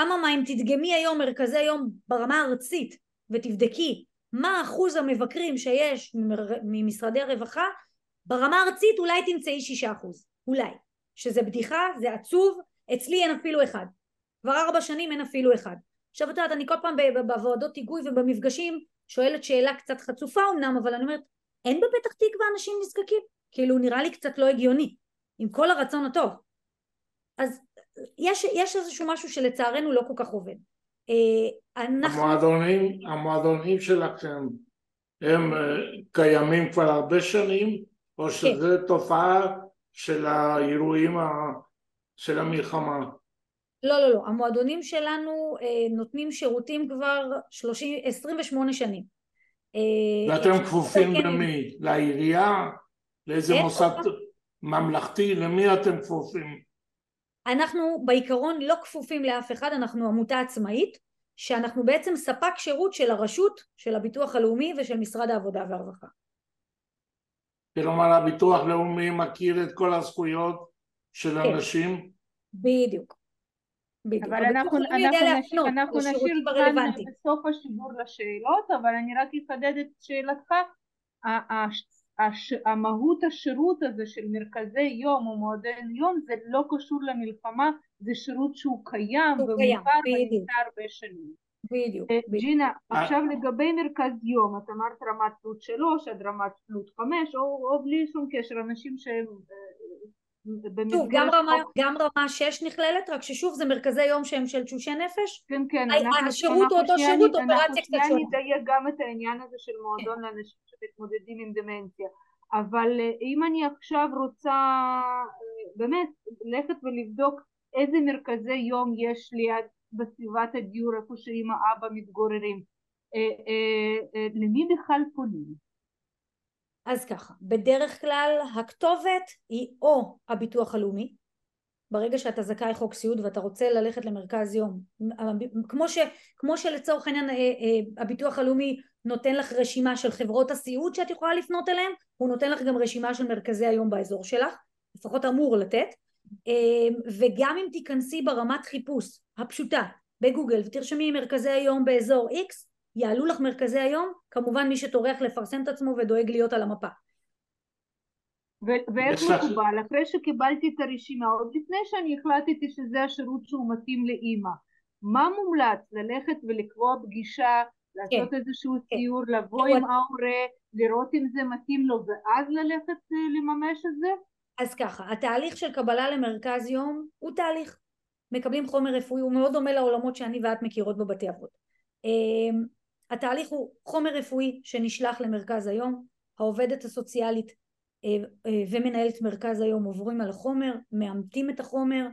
אממה אם תדגמי היום מרכזי יום ברמה הארצית ותבדקי מה אחוז המבקרים שיש ממשרדי הרווחה ברמה הארצית אולי תמצאי שישה אחוז אולי. שזה בדיחה זה עצוב אצלי אין אפילו אחד. כבר ארבע שנים אין אפילו אחד. עכשיו את יודעת אני כל פעם בוועדות היגוי ובמפגשים שואלת שאלה קצת חצופה אמנם אבל אני אומרת אין בפתח תקווה אנשים נזקקים? כאילו נראה לי קצת לא הגיוני עם כל הרצון הטוב. אז יש, יש איזשהו משהו שלצערנו לא כל כך עובד. אנחנו... המועדונים, המועדונים שלכם הם קיימים כבר הרבה שנים או. שזו כן. תופעה של האירועים של המלחמה? לא, לא, לא. המועדונים שלנו אה, נותנים שירותים כבר 30, 28 שנים. אה, ואתם כפופים כן... למי? לעירייה? לאיזה כן, מוסד. ממלכתי? למי אתם כפופים? אנחנו בעיקרון לא כפופים לאף אחד, אנחנו עמותה עצמאית, שאנחנו בעצם ספק שירות של הרשות, של הביטוח הלאומי ושל משרד העבודה והרווחה. כלומר הביטוח לאומי מכיר את כל הזכויות של כן. אנשים? בדיוק. בדיוק. אבל אנחנו, אנחנו, אנחנו נשאיר זמן בסוף השידור לשאלות, אבל אני רק אחדד את שאלתך. הש, המהות השירות הזה של מרכזי יום או מועדן יום זה לא קשור למלחמה, זה שירות שהוא קיים ומוכר ונמצא הרבה שנים. בדיוק. ג'ינה, עכשיו לגבי מרכז יום, את אמרת רמת תלות שלוש עד רמת תלות חמש, או בלי שום קשר, אנשים שהם שוב, גם רמה, גם רמה 6 נכללת, רק ששוב זה מרכזי יום שהם של תשושי נפש. כן, כן. השירות הוא אותו שירות, אופרציה קצת שונה. אנחנו שנייה נדייק גם את העניין הזה של מועדון כן. לאנשים שמתמודדים עם דמנציה. אבל אם אני עכשיו רוצה באמת ללכת ולבדוק איזה מרכזי יום יש ליד בסביבת הדיור איפה שאמא אבא מתגוררים אה, אה, אה, למי בכלל פונים? אז ככה, בדרך כלל הכתובת היא או הביטוח הלאומי ברגע שאתה זכאי חוק סיעוד ואתה רוצה ללכת למרכז יום כמו, ש, כמו שלצורך העניין הביטוח הלאומי נותן לך רשימה של חברות הסיעוד שאת יכולה לפנות אליהן הוא נותן לך גם רשימה של מרכזי היום באזור שלך לפחות אמור לתת אמ, וגם אם תיכנסי ברמת חיפוש הפשוטה בגוגל ותרשמי מרכזי היום באזור X יעלו לך מרכזי היום כמובן מי שטורח לפרסם את עצמו ודואג להיות על המפה ואיך מקובל אחרי שקיבלתי את הרשימה עוד לפני שאני החלטתי שזה השירות שהוא מתאים לאימא מה מומלץ ללכת ולקבוע פגישה לעשות כן, איזשהו כן. ציור לבוא עם ההורה לראות אם זה מתאים לו ואז ללכת אה, לממש את זה אז ככה, התהליך של קבלה למרכז יום הוא תהליך. מקבלים חומר רפואי, הוא מאוד דומה לעולמות שאני ואת מכירות בבתי אבות. התהליך הוא חומר רפואי שנשלח למרכז היום, העובדת הסוציאלית אה, אה, ומנהלת מרכז היום עוברים על החומר, מאמתים את החומר,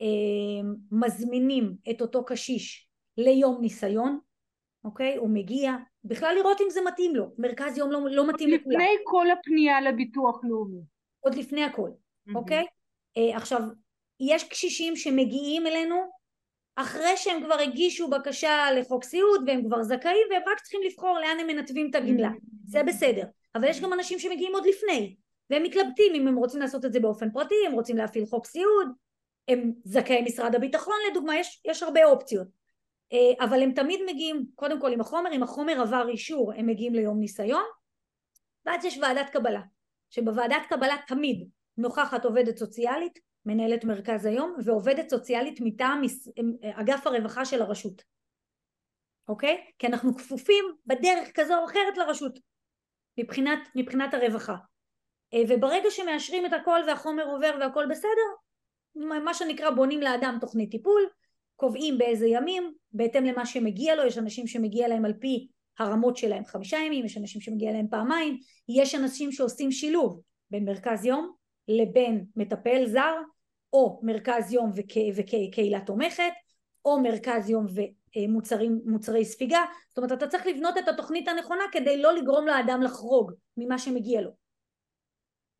אמ, מזמינים את אותו קשיש ליום ניסיון, אוקיי? הוא מגיע, בכלל לראות אם זה מתאים לו, מרכז יום לא, לא מתאים לכולם. לפני כל הפנייה לביטוח לאומי. עוד לפני הכל, mm-hmm. אוקיי? אה, עכשיו, יש קשישים שמגיעים אלינו אחרי שהם כבר הגישו בקשה לחוק סיעוד והם כבר זכאים והם רק צריכים לבחור לאן הם מנתבים את הגמלה, mm-hmm. זה בסדר, אבל יש גם אנשים שמגיעים עוד לפני. והם מתלבטים אם הם רוצים לעשות את זה באופן פרטי, הם רוצים להפעיל חוק סיעוד, הם זכאי משרד הביטחון לדוגמה, יש, יש הרבה אופציות, אה, אבל הם תמיד מגיעים קודם כל עם החומר, אם החומר עבר אישור הם מגיעים ליום ניסיון ואז יש ועדת קבלה שבוועדת קבלה תמיד נוכחת עובדת סוציאלית, מנהלת מרכז היום, ועובדת סוציאלית מטעם אגף הרווחה של הרשות. אוקיי? כי אנחנו כפופים בדרך כזו או אחרת לרשות, מבחינת, מבחינת הרווחה. אה, וברגע שמאשרים את הכל והחומר עובר והכל בסדר, מה שנקרא בונים לאדם תוכנית טיפול, קובעים באיזה ימים, בהתאם למה שמגיע לו, יש אנשים שמגיע להם על פי הרמות שלהם חמישה ימים, יש אנשים שמגיע להם פעמיים, יש אנשים שעושים שילוב בין מרכז יום לבין מטפל זר, או מרכז יום וקהילה תומכת, או מרכז יום ומוצרי ספיגה, זאת אומרת אתה צריך לבנות את התוכנית הנכונה כדי לא לגרום לאדם לחרוג ממה שמגיע לו.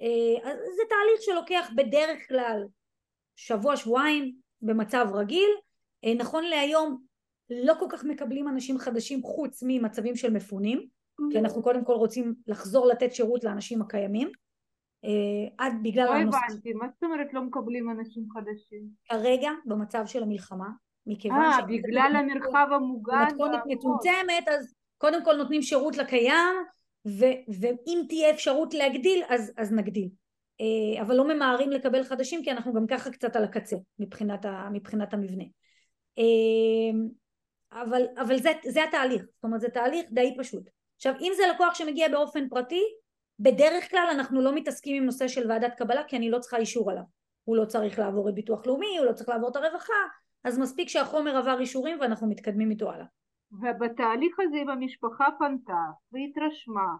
אה, אז זה תהליך שלוקח בדרך כלל שבוע שבועיים במצב רגיל, אה, נכון להיום לא כל כך מקבלים אנשים חדשים חוץ ממצבים של מפונים כי אנחנו קודם כל רוצים לחזור לתת שירות לאנשים הקיימים עד בגלל לא הנושא... לא הבנתי, מה זאת אומרת לא מקבלים אנשים חדשים? כרגע במצב של המלחמה מכיוון 아, אה, בגלל המרחב המוגן במתכונת מצומצמת אז קודם כל נותנים שירות לקיים ו- ואם תהיה אפשרות להגדיל אז, אז נגדיל אה, אבל לא ממהרים לקבל חדשים כי אנחנו גם ככה קצת על הקצה מבחינת, ה- מבחינת המבנה אבל, אבל זה, זה התהליך, זאת אומרת זה תהליך די פשוט. עכשיו אם זה לקוח שמגיע באופן פרטי, בדרך כלל אנחנו לא מתעסקים עם נושא של ועדת קבלה כי אני לא צריכה אישור עליו. הוא לא צריך לעבור את ביטוח לאומי, הוא לא צריך לעבור את הרווחה, אז מספיק שהחומר עבר אישורים ואנחנו מתקדמים איתו הלאה. ובתהליך הזה אם המשפחה פנתה והתרשמה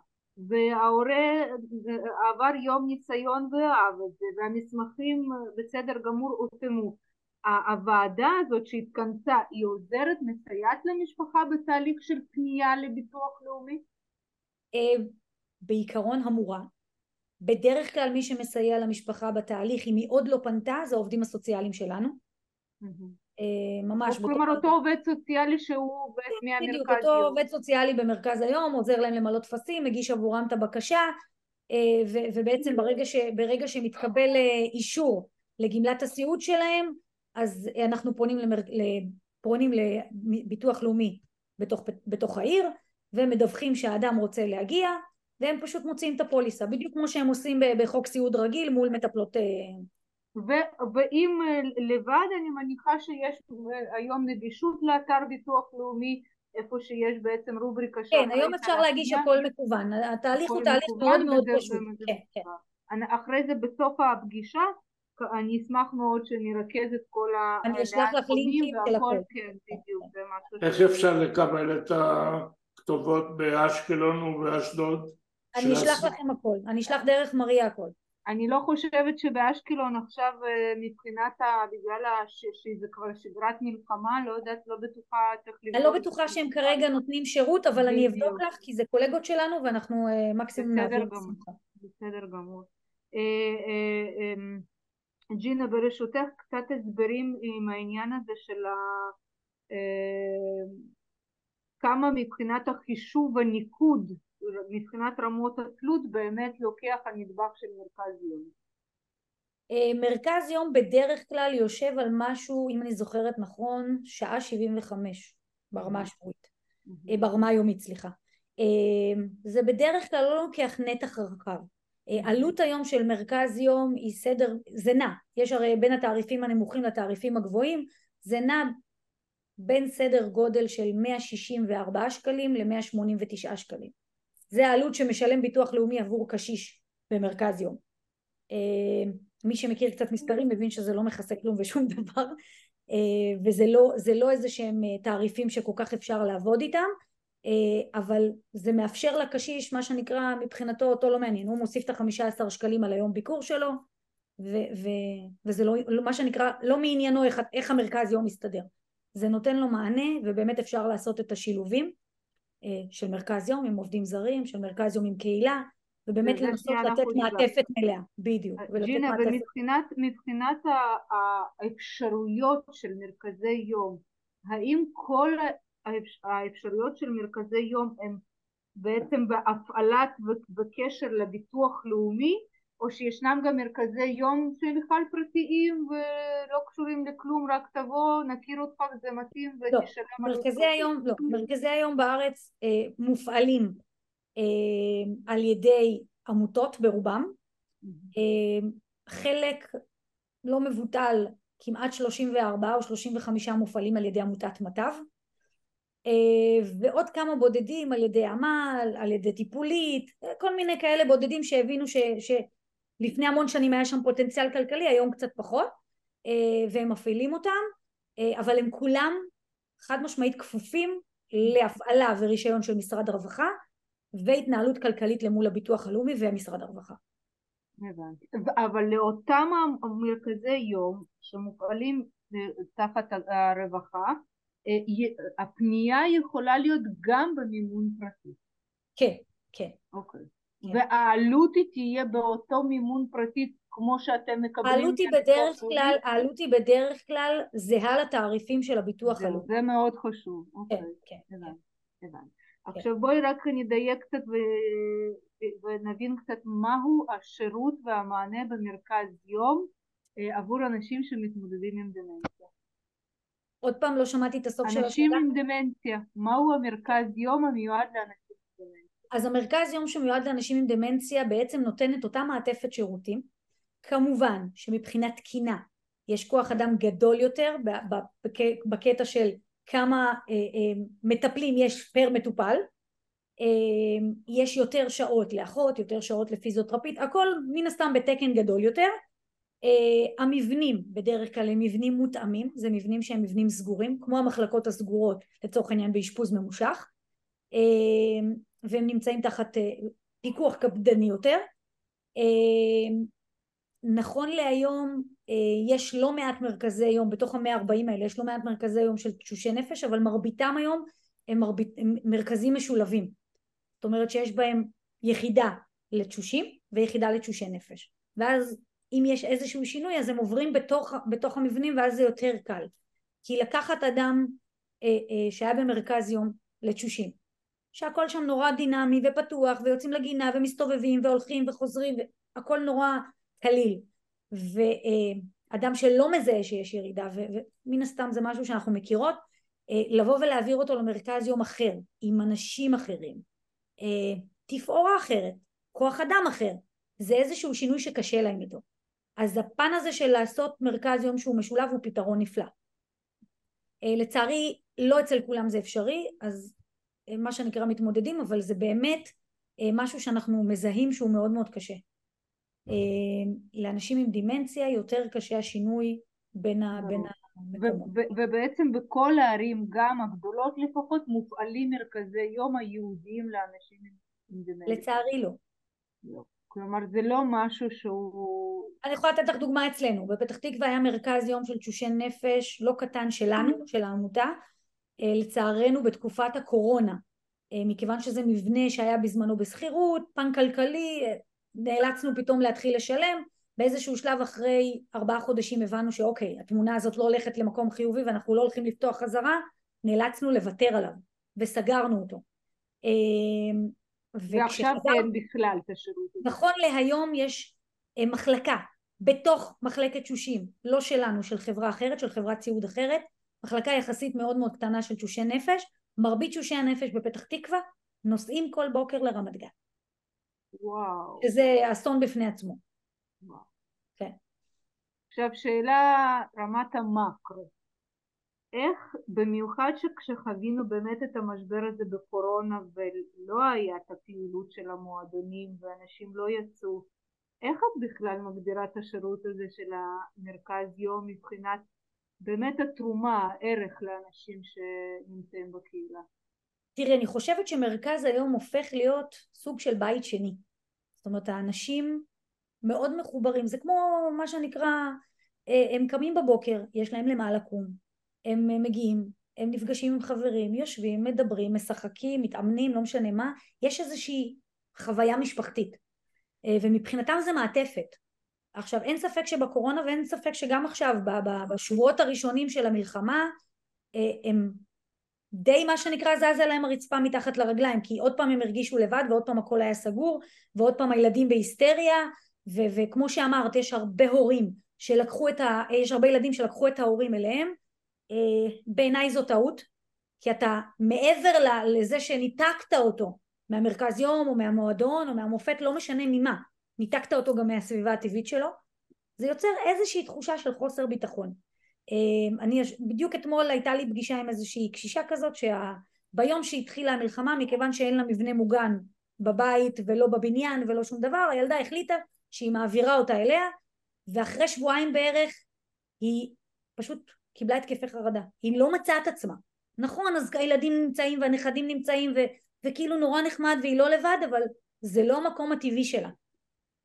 וההורה עבר יום ניסיון ואהב את זה והמסמכים בסדר גמור הותאמו הוועדה הזאת שהתכנסה היא עוזרת מסייעת למשפחה בתהליך של פנייה לביטוח לאומי? בעיקרון המורה בדרך כלל מי שמסייע למשפחה בתהליך אם היא עוד לא פנתה זה העובדים הסוציאליים שלנו אה, ממש. כלומר אותו עובד סוציאלי שהוא עובד מהמרכז בדיוק, אותו. עובד סוציאלי במרכז היום עוזר להם למלא טפסים, מגיש עבורם את הבקשה אה, ובעצם ברגע, ש, ברגע שמתקבל אה, אישור לגמלת הסיעוד שלהם אז אנחנו פונים, למר... פונים לביטוח לאומי בתוך, בתוך העיר ומדווחים שהאדם רוצה להגיע והם פשוט מוציאים את הפוליסה בדיוק כמו שהם עושים בחוק סיעוד רגיל מול מטפלות ו- ואם אה, לבד אני מניחה שיש אה, היום נגישות לאתר ביטוח לאומי איפה שיש בעצם רובריקה כן היום אפשר להגיש הכל מקוון התהליך הוא תהליך מאוד מאוד פשוט כן, כן. אחרי זה בסוף הפגישה אני אשמח מאוד שנרכז את כל ה... אני אשלח לך לינקים של הכל. כן, בדיוק, זה משהו... איך אפשר לקבל את הכתובות באשקלון ובאשדוד? אני אשלח לכם הכל, אני אשלח דרך מריה הכל. אני לא חושבת שבאשקלון עכשיו אה, מבחינת ה... בגלל שזה כבר שגרת מלחמה, לא יודעת, לא בטוחה צריך לבדוק. אני לא בטוחה שהם כרגע נותנים שירות, אבל אני אבדוק לך כי זה קולגות שלנו ואנחנו אה, מקסימום נעביר בשמחה. בסדר גמור. אה, אמ, ג'ינה ברשותך קצת הסברים עם העניין הזה של ה... כמה מבחינת החישוב הניקוד מבחינת רמות התלות באמת לוקח הנדבך של מרכז יום? אה, מרכז יום בדרך כלל יושב על משהו, אם אני זוכרת נכון, שעה 75 ברמה השבועית, אה, ברמה היומית סליחה. אה, זה בדרך כלל לא לוקח נתח רחב. עלות היום של מרכז יום היא סדר, זה נע, יש הרי בין התעריפים הנמוכים לתעריפים הגבוהים, זה נע בין סדר גודל של 164 שקלים ל-189 שקלים. זה העלות שמשלם ביטוח לאומי עבור קשיש במרכז יום. אה, מי שמכיר קצת מספרים מבין שזה לא מכסה כלום ושום דבר. אה, וזה לא, לא איזה שהם אה, תעריפים שכל כך אפשר לעבוד איתם אבל זה מאפשר לקשיש מה שנקרא מבחינתו אותו לא מעניין. הוא מוסיף את החמישה עשר שקלים על היום ביקור שלו ו- ו- וזה לא, מה שנקרא לא מעניינו איך, איך המרכז יום מסתדר זה נותן לו מענה ובאמת אפשר לעשות את השילובים של מרכז יום עם עובדים זרים, של מרכז יום עם קהילה, ובאמת לנסות לתת מעטפת מלאה, בדיוק. אה, ג'ינה, ומבחינת מבחינת האפשרויות של מרכזי יום, האם כל האפשרויות של מרכזי יום הם בעצם בהפעלת וקשר לביטוח לאומי או שישנם גם מרכזי יום שהם בכלל פרטיים ולא קשורים לכלום, רק תבוא, נכיר אותך וזה מתאים לא, ותשלם לא, מרכזי היום, לא, מרכזי היום בארץ אה, מופעלים אה, על ידי עמותות ברובם, אה, חלק לא מבוטל, כמעט 34 או 35 מופעלים על ידי עמותת מטב, אה, ועוד כמה בודדים על ידי עמל, על ידי טיפולית, כל מיני כאלה בודדים שהבינו ש, ש, לפני המון שנים היה שם פוטנציאל כלכלי, היום קצת פחות, אה, והם מפעילים אותם, אה, אבל הם כולם חד משמעית כפופים להפעלה ורישיון של משרד הרווחה והתנהלות כלכלית למול הביטוח הלאומי ומשרד הרווחה. הבנתי. אבל לאותם מרכזי יום שמופעלים אה, תחת הרווחה, הפנייה יכולה להיות גם במימון פרטי. כן, כן. אוקיי. כן. והעלות היא תהיה באותו מימון פרטי כמו שאתם מקבלים? העלות היא בדרך כלל, העלות היא בדרך כלל זהה לתעריפים של הביטוח הלאומי. זה מאוד חשוב. כן, אוקיי. כן. הבנתי. הבנתי. עכשיו בואי רק נדייק קצת. ונבין קצת מהו השירות והמענה במרכז יום אה, עבור אנשים שמתמודדים עם דמנציה. עוד פעם לא שמעתי את הסוף של השאלה. אנשים עם דמנציה, מהו המרכז יום המיועד לאנשים אז המרכז יום שמיועד לאנשים עם דמנציה בעצם נותן את אותה מעטפת שירותים. כמובן שמבחינת תקינה יש כוח אדם גדול יותר בקטע של כמה אה, אה, מטפלים יש פר מטופל. אה, יש יותר שעות לאחות, יותר שעות לפיזיותרפית, הכל מן הסתם בתקן גדול יותר. המבנים בדרך כלל הם מבנים מותאמים, זה מבנים שהם מבנים סגורים, כמו המחלקות הסגורות לצורך העניין באשפוז ממושך, והם נמצאים תחת uh, פיקוח קפדני יותר. Uh, נכון להיום uh, יש לא מעט מרכזי יום, בתוך המאה ארבעים האלה יש לא מעט מרכזי יום של תשושי נפש, אבל מרביתם היום הם, מרבית, הם מרכזים משולבים. זאת אומרת שיש בהם יחידה לתשושים ויחידה לתשושי נפש. ואז אם יש איזשהו שינוי אז הם עוברים בתוך, בתוך המבנים ואז זה יותר קל. כי לקחת אדם אה, אה, שהיה במרכז יום לתשושים, שהכל שם נורא דינמי ופתוח ויוצאים לגינה ומסתובבים והולכים וחוזרים והכל נורא קליל. ואדם שלא מזהה שיש ירידה ומן הסתם זה משהו שאנחנו מכירות אה, לבוא ולהעביר אותו למרכז יום אחר עם אנשים אחרים אה, תפאורה אחרת כוח אדם אחר זה איזשהו שינוי שקשה להם איתו אז הפן הזה של לעשות מרכז יום שהוא משולב הוא פתרון נפלא. אה, לצערי לא אצל כולם זה אפשרי, אז מה שנקרא מתמודדים, אבל זה באמת אה, משהו שאנחנו מזהים שהוא מאוד מאוד קשה. לאנשים עם דימנציה יותר קשה השינוי בין, ה, בין המקומות. ובעצם בכל הערים, גם הגדולות לפחות, מופעלים מרכזי יום הייעודיים לאנשים עם דימנציה. לצערי לא. לא. כלומר זה לא משהו שהוא... אני יכולה לתת לך דוגמה אצלנו, בפתח תקווה היה מרכז יום של תשושי נפש לא קטן שלנו, של העמותה, אה, לצערנו בתקופת הקורונה, אה, מכיוון שזה מבנה שהיה בזמנו בשכירות, פן כלכלי, אה, נאלצנו פתאום להתחיל לשלם, באיזשהו שלב אחרי ארבעה חודשים הבנו שאוקיי, התמונה הזאת לא הולכת למקום חיובי ואנחנו לא הולכים לפתוח חזרה, נאלצנו לוותר עליו וסגרנו אותו. ועכשיו אין בכלל את השירות. נכון להיום יש אה, מחלקה בתוך מחלקת שושים, לא שלנו, של חברה אחרת, של חברת ציוד אחרת, מחלקה יחסית מאוד מאוד קטנה של תשושי נפש, מרבית תשושי הנפש בפתח תקווה נוסעים כל בוקר לרמת גן. וואו. שזה אסון בפני עצמו. וואו. כן. עכשיו שאלה רמת המקרו. איך במיוחד שכשחווינו באמת את המשבר הזה בקורונה ולא היה את הפעילות של המועדונים ואנשים לא יצאו איך את בכלל מגדירה את השירות הזה של המרכז יום מבחינת באמת התרומה, הערך לאנשים שנמצאים בקהילה? תראי, אני חושבת שמרכז היום הופך להיות סוג של בית שני. זאת אומרת, האנשים מאוד מחוברים. זה כמו מה שנקרא, אה, הם קמים בבוקר, יש להם למה לקום. הם מגיעים, הם נפגשים עם חברים, יושבים, מדברים, משחקים, מתאמנים, לא משנה מה, יש איזושהי חוויה משפחתית אה, ומבחינתם זה מעטפת. עכשיו אין ספק שבקורונה ואין ספק שגם עכשיו בשבועות הראשונים של המלחמה אה, הם די מה שנקרא זזה להם הרצפה מתחת לרגליים כי עוד פעם הם הרגישו לבד ועוד פעם הכל היה סגור ועוד פעם הילדים בהיסטריה ו- וכמו שאמרת יש הרבה הורים שלקחו את ה... יש הרבה ילדים שלקחו את ההורים אליהם. אה, בעיניי זו טעות כי אתה מעבר לזה שניתקת אותו מהמרכז יום או מהמועדון או מהמופת לא משנה ממה ניתקת אותו גם מהסביבה הטבעית שלו זה יוצר איזושהי תחושה של חוסר ביטחון אה, אני בדיוק אתמול הייתה לי פגישה עם איזושהי קשישה כזאת שביום שהתחילה המלחמה מכיוון שאין לה מבנה מוגן בבית ולא בבניין ולא שום דבר הילדה החליטה שהיא מעבירה אותה אליה ואחרי שבועיים בערך היא פשוט קיבלה התקפי חרדה, היא לא מצאה את עצמה. נכון, אז הילדים נמצאים והנכדים נמצאים ו, וכאילו נורא נחמד והיא לא לבד, אבל זה לא המקום הטבעי שלה.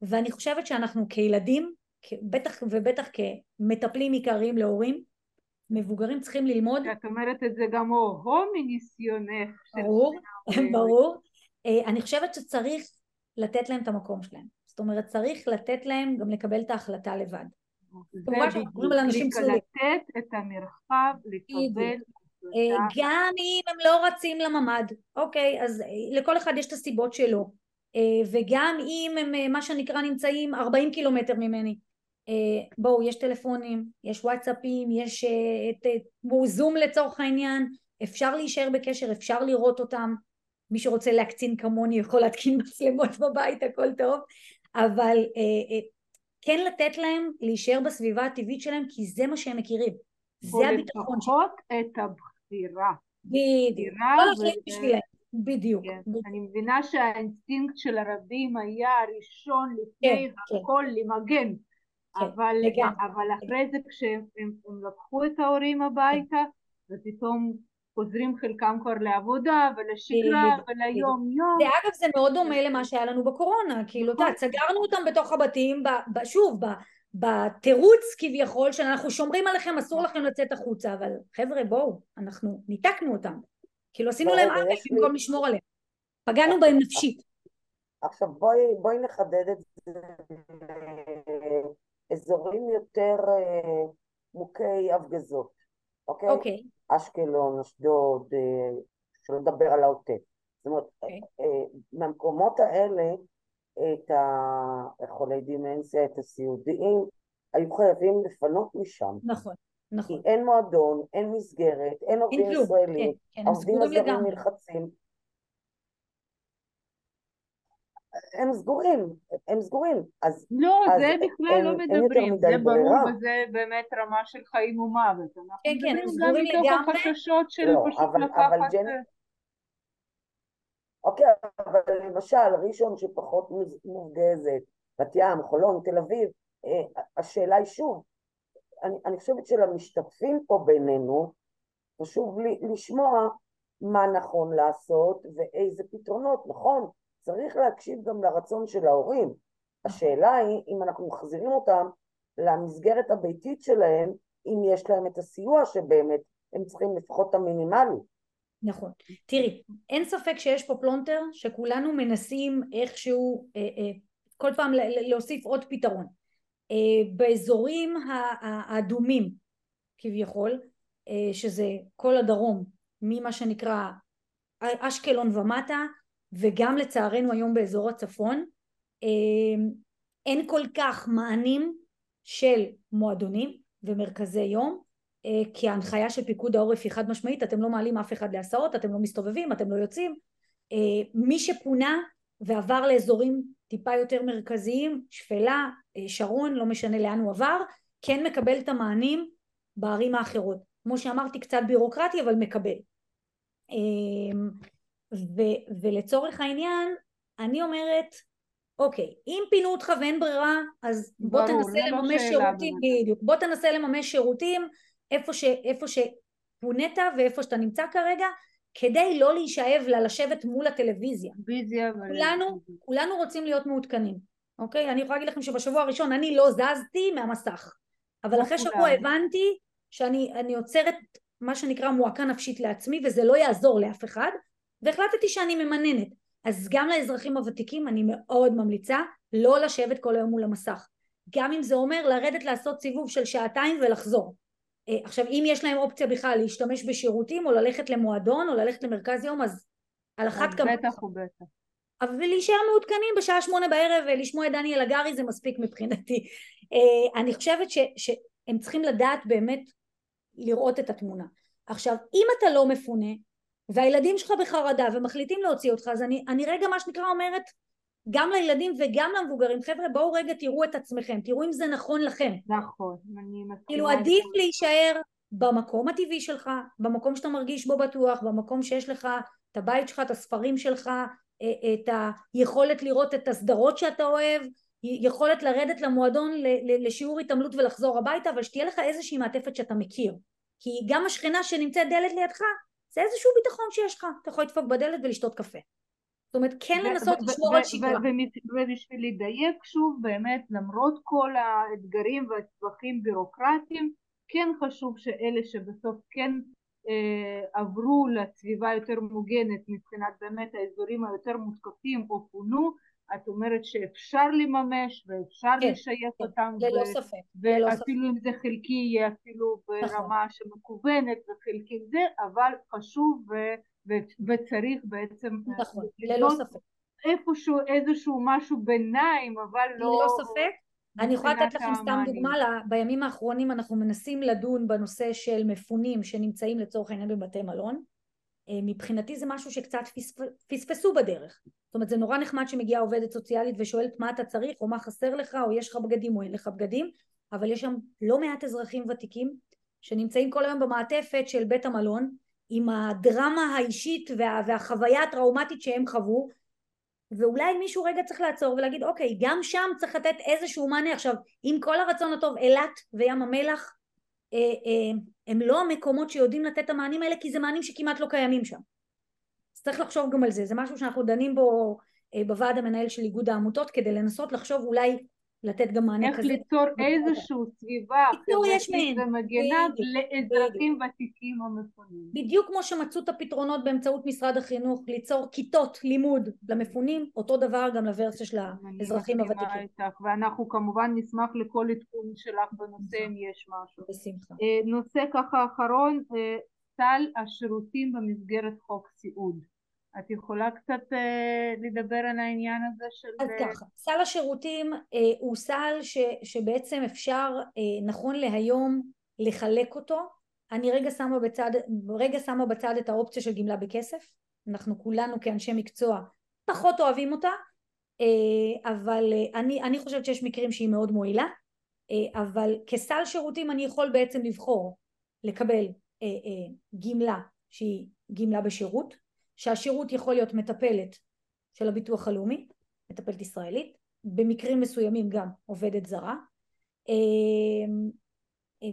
ואני חושבת שאנחנו כילדים, בטח ובטח כמטפלים עיקריים להורים, מבוגרים צריכים ללמוד. את אומרת את זה גם או מניסיונך. ברור, ברור. אה, אני חושבת שצריך לתת להם את המקום שלהם. זאת אומרת, צריך לתת להם גם לקבל את ההחלטה לבד. כמובן שאנחנו מדברים על אנשים צעירים. לתת את המרחב לקבל אה, גם אם הם לא רצים לממ"ד, אוקיי, אז אה, לכל אחד יש את הסיבות שלו, וגם אם הם מה שנקרא נמצאים 40 קילומטר ממני, בואו, יש טלפונים, יש וואטסאפים, יש את זום לצורך העניין, אפשר להישאר בקשר, אפשר לראות אותם, מי שרוצה להקצין כמוני יכול להתקין מצלמות בבית, הכל טוב, אבל כן לתת להם להישאר בסביבה הטבעית שלהם כי זה מה שהם מכירים. זה הביטחון שלהם. או לפחות את הבחירה. בדיוק. לא להחליט בשבילם. בדיוק, כן. בדיוק. אני מבינה שהאינסטינקט של הרבים היה הראשון לפני כן, כן. הכל כן. למגן. כן, אבל, אבל אחרי זה כשהם הם, הם לקחו את ההורים הביתה ופתאום חוזרים חלקם כבר לעבודה ולשגרה וליום יום. ואגב זה מאוד דומה למה שהיה לנו בקורונה, כאילו, אתה יודע, סגרנו אותם בתוך הבתים, שוב, בתירוץ כביכול שאנחנו שומרים עליכם אסור לכם לצאת החוצה אבל חבר'ה בואו אנחנו ניתקנו אותם כאילו עשינו להם עוול במקום לשמור עליהם פגענו בהם נפשית עכשיו בואי, בואי נחדד את זה אזורים יותר אה, מוכי הפגזות, אוקיי? אוקיי. אשקלון, אשדוד, אה, שלא לדבר על העוטף. זאת אומרת, אוקיי. אה, מהמקומות האלה את החולי דימנציה, את הסיעודיים, היו חייבים לפנות משם. נכון, נכון. כי אין מועדון, אין מסגרת, אין עובדים ישראלים, כן, כן, העובדים הזרים נלחצים. הם סגורים, הם סגורים. אז, לא, אז זה בכלל אין, לא מדברים, זה ברור וזה באמת רמה של חיים ומוות. אנחנו כן, כן, הם סגורים לגמרי. גם מתוך החששות של לא, פשוט אבל, לקחת... אבל ג'נ... אוקיי, אבל למשל, ראשון שפחות מופגזת, בת ים, חולון, תל אביב, אה, השאלה היא שוב, אני, אני חושבת שלמשתתפים פה בינינו, חשוב לי לשמוע מה נכון לעשות ואיזה פתרונות, נכון, צריך להקשיב גם לרצון של ההורים. השאלה היא אם אנחנו מחזירים אותם למסגרת הביתית שלהם, אם יש להם את הסיוע שבאמת הם צריכים לפחות את המינימלי. נכון. תראי, אין ספק שיש פה פלונטר שכולנו מנסים איכשהו אה, אה, כל פעם להוסיף עוד פתרון. אה, באזורים האדומים כביכול, אה, שזה כל הדרום, ממה שנקרא אשקלון ומטה, וגם לצערנו היום באזור הצפון, אה, אין כל כך מענים של מועדונים ומרכזי יום כי ההנחיה של פיקוד העורף היא חד משמעית אתם לא מעלים אף אחד להסעות אתם לא מסתובבים אתם לא יוצאים. מי שפונה ועבר לאזורים טיפה יותר מרכזיים שפלה אה, שרון לא משנה לאן הוא עבר כן מקבל את המענים בערים האחרות. כמו שאמרתי קצת בירוקרטי אבל מקבל. ו- ולצורך העניין אני אומרת אוקיי, אם פינו אותך ואין ברירה, אז בוא ברור, תנסה לא לממש שירותים, בדיוק, בוא תנסה לממש שירותים איפה, ש, איפה שפונית ואיפה שאתה נמצא כרגע כדי לא להישאב לשבת מול הטלוויזיה. כולנו, כולנו רוצים להיות מעודכנים, אוקיי? אני יכולה להגיד לכם שבשבוע הראשון אני לא זזתי מהמסך, אבל אחרי שבוע הבנתי שאני עוצרת מה שנקרא מועקה נפשית לעצמי וזה לא יעזור לאף אחד והחלטתי שאני ממננת. אז גם לאזרחים הוותיקים אני מאוד ממליצה לא לשבת כל היום מול המסך. גם אם זה אומר לרדת לעשות סיבוב של שעתיים ולחזור עכשיו אם יש להם אופציה בכלל להשתמש בשירותים או ללכת למועדון או ללכת למרכז יום אז על אחת כמה בטח ובטח. אבל להישאר מעודכנים בשעה שמונה בערב ולשמוע את דניאל הגרי זה מספיק מבחינתי. אה, אני חושבת ש, שהם צריכים לדעת באמת לראות את התמונה. עכשיו אם אתה לא מפונה והילדים שלך בחרדה ומחליטים להוציא אותך אז אני, אני רגע מה שנקרא אומרת גם לילדים וגם למבוגרים. חבר'ה בואו רגע תראו את עצמכם תראו אם זה נכון לכם. נכון אני מסכימה כאילו עדיף להישאר במקום הטבעי שלך במקום שאתה מרגיש בו בטוח במקום שיש לך את הבית שלך את הספרים שלך אה, את היכולת לראות את הסדרות שאתה אוהב יכולת לרדת למועדון לשיעור התעמלות ולחזור הביתה אבל שתהיה לך איזושהי מעטפת שאתה מכיר. כי גם השכנה שנמצאת דלת לידך זה איזשהו ביטחון שיש לך. אתה יכול לדפוק בדלת ולשתות קפה אומרת כן לנסות לשמור על שגרה. ובשביל לדייק שוב באמת למרות כל האתגרים והצרכים בירוקרטיים כן חשוב שאלה שבסוף כן אה, עברו לסביבה יותר מוגנת מבחינת באמת האזורים היותר מותקפים או פונו את אומרת שאפשר לממש ואפשר כן, לשייך כן, אותם ללא ו- ספק ואפילו אם זה חלקי יהיה אפילו נכון. ברמה נכון. שמקוונת וחלקי זה אבל חשוב ו- וצריך בעצם נכון, ללא ספק. איפשהו איזשהו משהו ביניים, אבל לא... ללא ספק. אני יכולה לתת לכם סתם דוגמה, בימים האחרונים אנחנו מנסים לדון בנושא של מפונים שנמצאים לצורך העניין בבתי מלון. אה, מבחינתי זה משהו שקצת פספסו בדרך. זאת אומרת זה נורא נחמד שמגיעה עובדת סוציאלית ושואלת מה אתה צריך או מה חסר לך או יש לך בגדים או אין לך בגדים, אבל יש שם לא מעט אזרחים ותיקים שנמצאים כל היום במעטפת של בית המלון עם הדרמה האישית וה, והחוויה הטראומטית שהם חוו ואולי מישהו רגע צריך לעצור ולהגיד אוקיי גם שם צריך לתת איזשהו מענה. עכשיו עם כל הרצון הטוב אילת וים המלח אה, אה, הם לא המקומות שיודעים לתת את המענים האלה כי זה מענים שכמעט לא קיימים שם. אז צריך לחשוב גם על זה. זה משהו שאנחנו דנים בו אה, בוועד המנהל של איגוד העמותות כדי לנסות לחשוב אולי לתת גם מענה איך כזה. איך ליצור איזושהי סביבה חברתית ומגנה לאזרחים ותיקים המפונים. בדיוק כמו שמצאו את הפתרונות באמצעות משרד החינוך, ליצור כיתות לימוד למפונים, אותו דבר גם לוורסיה של האזרחים הוותיקים. איתך, ואנחנו כמובן נשמח לכל עדכון שלך בנושא אם יש משהו. בשמחה. אה, נושא ככה אחרון, אה, סל השירותים במסגרת חוק סיעוד. את יכולה קצת אה, לדבר על העניין הזה של... אז אה, ככה, סל השירותים אה, הוא סל ש, שבעצם אפשר אה, נכון להיום לחלק אותו. אני רגע שמה בצד, רגע שמה בצד את האופציה של גמלה בכסף. אנחנו כולנו כאנשי מקצוע פחות אוהבים אותה, אה, אבל אה, אני, אני חושבת שיש מקרים שהיא מאוד מועילה, אה, אבל כסל שירותים אני יכול בעצם לבחור לקבל אה, אה, גמלה שהיא גמלה בשירות שהשירות יכול להיות מטפלת של הביטוח הלאומי, מטפלת ישראלית, במקרים מסוימים גם עובדת זרה, אמ,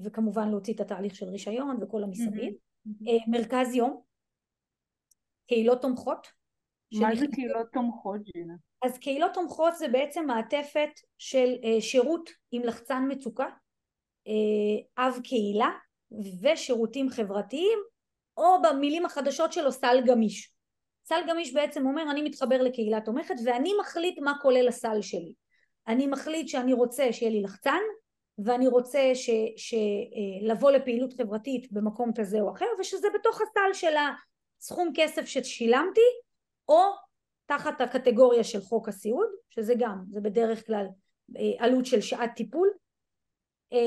וכמובן להוציא את התהליך של רישיון וכל המסביב. Mm-hmm. מרכז יום, קהילות תומכות. מה זה קהילות תומכות, ג'ינה? אז קהילות תומכות זה בעצם מעטפת של אה, שירות עם לחצן מצוקה, אה, אב קהילה ושירותים חברתיים, או במילים החדשות שלו סל גמיש. סל גמיש בעצם אומר אני מתחבר לקהילה תומכת ואני מחליט מה כולל הסל שלי. אני מחליט שאני רוצה שיהיה לי לחצן ואני רוצה ש, ש, אה, לבוא לפעילות חברתית במקום כזה או אחר ושזה בתוך הסל של הסכום כסף ששילמתי או תחת הקטגוריה של חוק הסיעוד שזה גם זה בדרך כלל אה, עלות של שעת טיפול אה,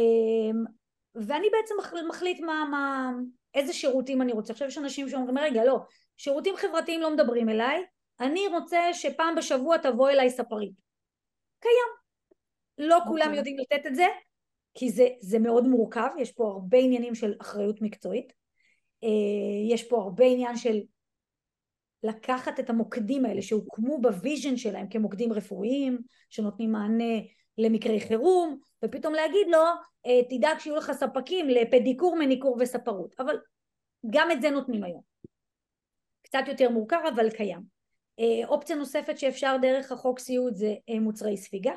ואני בעצם מחליט מה, מה, איזה שירותים אני רוצה. עכשיו יש אנשים שאומרים רגע לא שירותים חברתיים לא מדברים אליי, אני רוצה שפעם בשבוע תבוא אליי ספרית. קיים. לא okay. כולם אוקיי. יודעים לתת את זה, כי זה, זה מאוד מורכב, יש פה הרבה עניינים של אחריות מקצועית, אה, יש פה הרבה עניין של לקחת את המוקדים האלה שהוקמו ב vision שלהם כמוקדים רפואיים, שנותנים מענה למקרי חירום, ופתאום להגיד לו, אה, תדאג שיהיו לך ספקים לפדיקור, מניקור וספרות, אבל גם את זה נותנים היום. קצת יותר מורכב אבל קיים. אה, אופציה נוספת שאפשר דרך החוק סיעוד זה אה, מוצרי ספיגה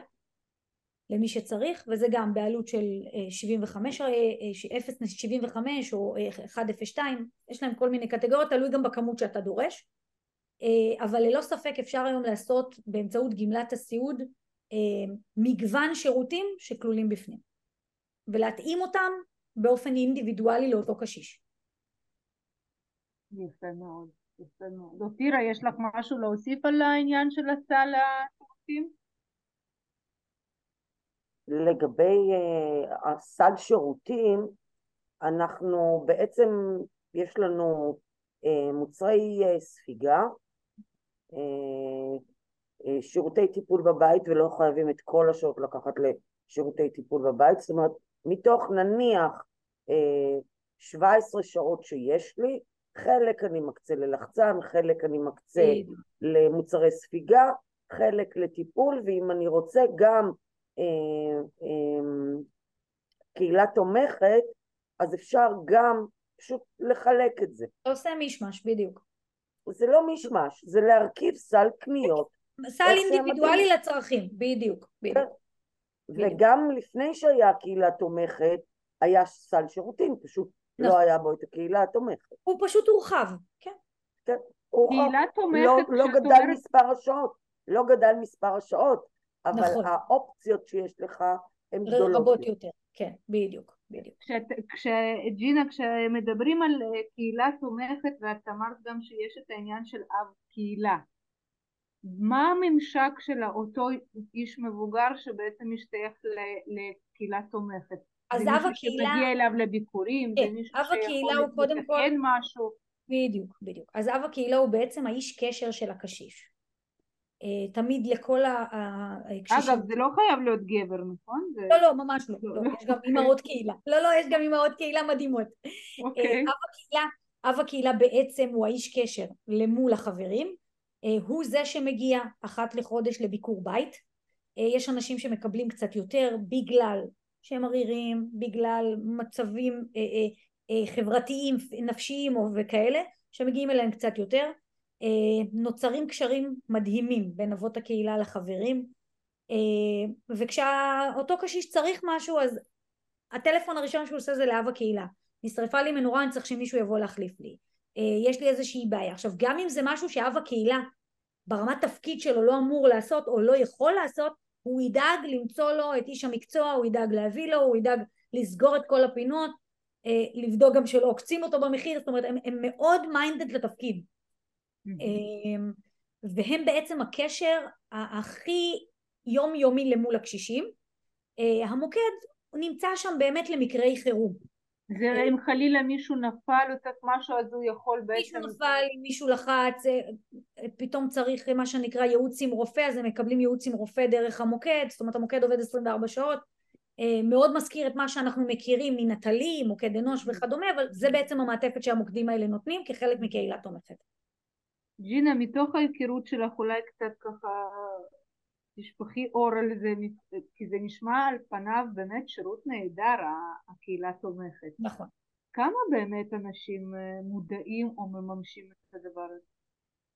למי שצריך וזה גם בעלות של 75, 0.75 או 1.02 יש להם כל מיני קטגוריות תלוי גם בכמות שאתה דורש אה, אבל ללא ספק אפשר היום לעשות באמצעות גמלת הסיעוד מגוון שירותים שכלולים בפנים ולהתאים אותם באופן אינדיבידואלי לאותו קשיש. יפה מאוד. יפה מאוד. אופירה, יש לך משהו להוסיף על העניין של הסל השירותים? לגבי uh, הסל שירותים, אנחנו בעצם, יש לנו uh, מוצרי uh, ספיגה, שירותי טיפול בבית ולא חייבים את כל השעות לקחת לשירותי טיפול בבית, זאת אומרת מתוך נניח uh, 17 שעות שיש לי, חלק אני מקצה ללחצן, חלק אני מקצה למוצרי ספיגה, חלק לטיפול, ואם אני רוצה גם אה, אה, קהילה תומכת, אז אפשר גם פשוט לחלק את זה. אתה עושה מישמש, בדיוק. זה לא מישמש, זה להרכיב סל קניות. סל אינדיבידואלי לצרכים, בדיוק, בדיוק. כן. וגם לפני שהיה קהילה תומכת, היה סל שירותים, פשוט לא נכון. היה בו את הקהילה התומכת. הוא פשוט הורחב, כן. כן, הורחב. קהילה תומכת, לא, לא גדל. מספר השעות, לא גדל מספר השעות, אבל נכון. האופציות שיש לך הן גדולות. רבות יותר, כן, בדיוק. בדיוק. כשג'ינה, כשמדברים על אה, קהילה תומכת, ואת אמרת גם שיש את העניין של אב קהילה, מה הממשק של אותו איש מבוגר שבעצם משתייך לקהילה תומכת? אז אב הקהילה... זה מישהו שמגיע אליו לביקורים, כן, אב הקהילה הוא קודם כל... משהו. בדיוק, בדיוק. אז אב הקהילה הוא בעצם האיש קשר של הקשיש. אה, תמיד לכל הקשישים. אגב, זה לא חייב להיות גבר, נכון? זה... לא, לא, ממש לא. לא, לא יש גם אימהות קהילה. לא, לא, יש גם אימהות קהילה מדהימות. אוקיי. אב הקהילה, אב הקהילה בעצם הוא האיש קשר למול החברים, הוא זה שמגיע אחת לחודש לביקור בית. יש אנשים שמקבלים קצת יותר בגלל שהם עריריים, בגלל מצבים חברתיים, נפשיים וכאלה שמגיעים אליהם קצת יותר. נוצרים קשרים מדהימים בין אבות הקהילה לחברים. וכשאותו קשיש צריך משהו אז הטלפון הראשון שהוא עושה זה לאב הקהילה. נשרפה לי מנורה אני צריך שמישהו יבוא להחליף לי יש לי איזושהי בעיה עכשיו גם אם זה משהו שאב הקהילה ברמת תפקיד שלו לא אמור לעשות או לא יכול לעשות הוא ידאג למצוא לו את איש המקצוע הוא ידאג להביא לו הוא ידאג לסגור את כל הפינות לבדוק גם שלא עוקצים אותו במחיר זאת אומרת הם, הם מאוד מיינדד לתפקיד אמ, והם בעצם הקשר הכי יומיומי למול הקשישים. אה, המוקד נמצא שם באמת למקרי חירום. זה אה, אם חלילה מישהו נפל או קצת משהו אז הוא יכול בעצם... מישהו נפל, אם מישהו לחץ, אה, פתאום צריך מה שנקרא ייעוץ עם רופא אז הם מקבלים ייעוץ עם רופא דרך המוקד, זאת אומרת המוקד עובד 24 שעות, מאוד מזכיר את מה שאנחנו מכירים מנטלי, מוקד אנוש וכדומה, אבל זה בעצם המעטפת שהמוקדים האלה נותנים כחלק מקהילה תומכת. ג'ינה, מתוך ההיכרות שלך אולי קצת ככה תשפכי אור על זה, כי זה נשמע על פניו באמת שירות נהדר, הקהילה תומכת. נכון. כמה באמת אנשים אה, מודעים או מממשים את הדבר הזה?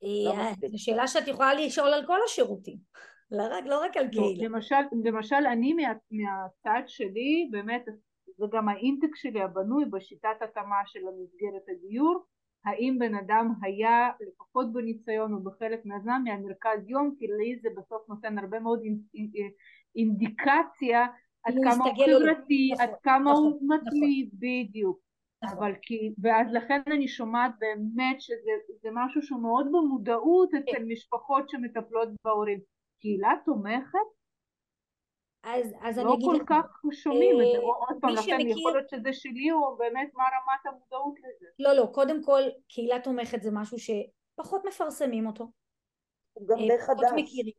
אה, לא זו שאלה שאת יכולה לשאול על כל השירותים, לא רק, לא רק על לא, קהילה. למשל, למשל אני מה, מהצד שלי, באמת, זה גם האינטק שלי הבנוי בשיטת התאמה של המסגרת הדיור, האם בן אדם היה לפחות בניסיון או בחלק מהזמן מהמרכז יום כי לי זה בסוף נותן הרבה מאוד אינדיקציה עד כמה הוא חברתי, עד נכון, כמה הוא נכון, מתמיד, נכון. בדיוק. אבל כי, ואז לכן אני שומעת באמת שזה משהו שהוא מאוד במודעות כן. אצל משפחות שמטפלות בהורים. קהילה תומכת אז, אז לא אני אגיד. לא כל כך שומעים את זה, אה, עוד פעם, לכן יכול להיות שזה שלי או באמת מה רמת המודעות לזה. לא, לא, קודם כל קהילה תומכת זה משהו שפחות מפרסמים אותו. הוא גם די חדש. מכירים.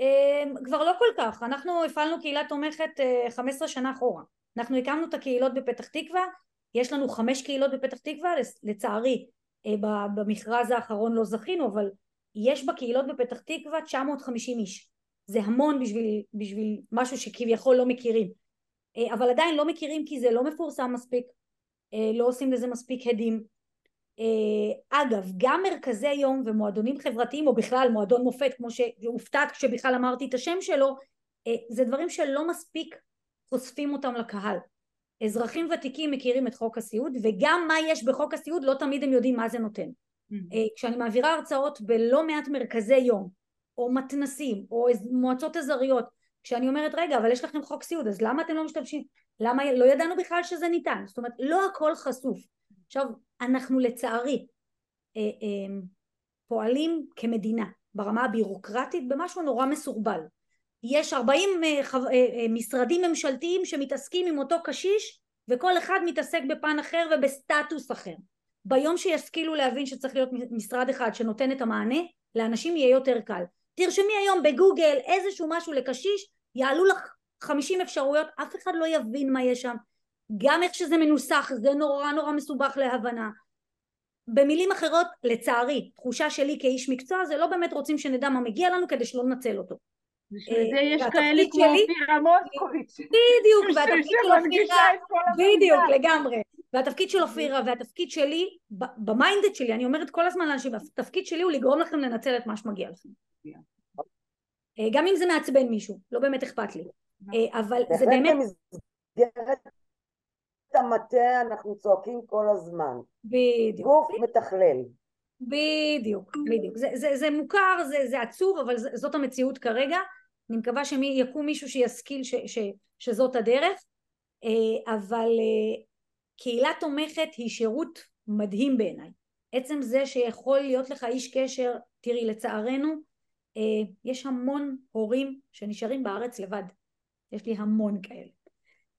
אה, כבר לא כל כך, אנחנו הפעלנו קהילה תומכת 15 אה, שנה אחורה. אנחנו הקמנו את הקהילות בפתח תקווה, יש לנו חמש קהילות בפתח תקווה, לצערי במכרז האחרון לא זכינו, אבל יש בקהילות בפתח תקווה 950 איש. זה המון בשביל, בשביל משהו שכביכול לא מכירים. אה, אבל עדיין לא מכירים כי זה לא מפורסם מספיק אה, לא עושים לזה מספיק הדים. אה, אגב גם מרכזי יום ומועדונים חברתיים או בכלל מועדון מופת כמו שהופתעת כשבכלל אמרתי את השם שלו זה דברים שלא מספיק חושפים אותם לקהל. אזרחים ותיקים מכירים את חוק הסיעוד וגם מה יש בחוק הסיעוד לא תמיד הם יודעים מה זה נותן. Mm-hmm. כשאני מעבירה הרצאות בלא מעט מרכזי יום או מתנסים או מועצות אזוריות כשאני אומרת רגע אבל יש לכם חוק סיעוד אז למה אתם לא משתמשים? למה לא ידענו בכלל שזה ניתן? זאת אומרת לא הכל חשוף. עכשיו אנחנו לצערי אה, אה, פועלים כמדינה ברמה הבירוקרטית במשהו נורא מסורבל. יש 40 אה, משרדים ממשלתיים שמתעסקים עם אותו קשיש וכל אחד מתעסק בפן אחר ובסטטוס אחר. ביום שישכילו להבין שצריך להיות משרד אחד שנותן את המענה לאנשים יהיה יותר קל תרשמי היום בגוגל איזשהו משהו לקשיש יעלו לך חמישים אפשרויות אף אחד לא יבין מה יש שם. גם איך שזה מנוסח זה נורא נורא מסובך להבנה. במילים אחרות לצערי תחושה שלי כאיש מקצוע זה לא באמת רוצים שנדע מה מגיע לנו כדי שלא ננצל אותו בשביל זה יש כאלה כמו אופירה מוסקוביץ' בדיוק והתפקיד של אופירה בדיוק לגמרי והתפקיד של אופירה והתפקיד שלי במיינדד שלי אני אומרת כל הזמן לאנשים התפקיד שלי הוא לגרום לכם לנצל את מה שמגיע לכם אה, גם אם זה מעצבן מישהו, לא באמת אכפת לי. אה, אבל זה באמת... במסגרת המטה אנחנו צועקים כל הזמן. בדיוק. גוף מתכלל. בדיוק, בדיוק. זה, זה, זה מוכר, זה, זה עצוב, אבל זאת המציאות כרגע. אני מקווה שיקום מישהו שישכיל ש, ש, שזאת הדרך. אה, אבל קהילה תומכת היא שירות מדהים בעיניי. עצם זה שיכול להיות לך איש קשר, תראי לצערנו, אה, יש המון הורים שנשארים בארץ לבד, יש לי המון כאלה,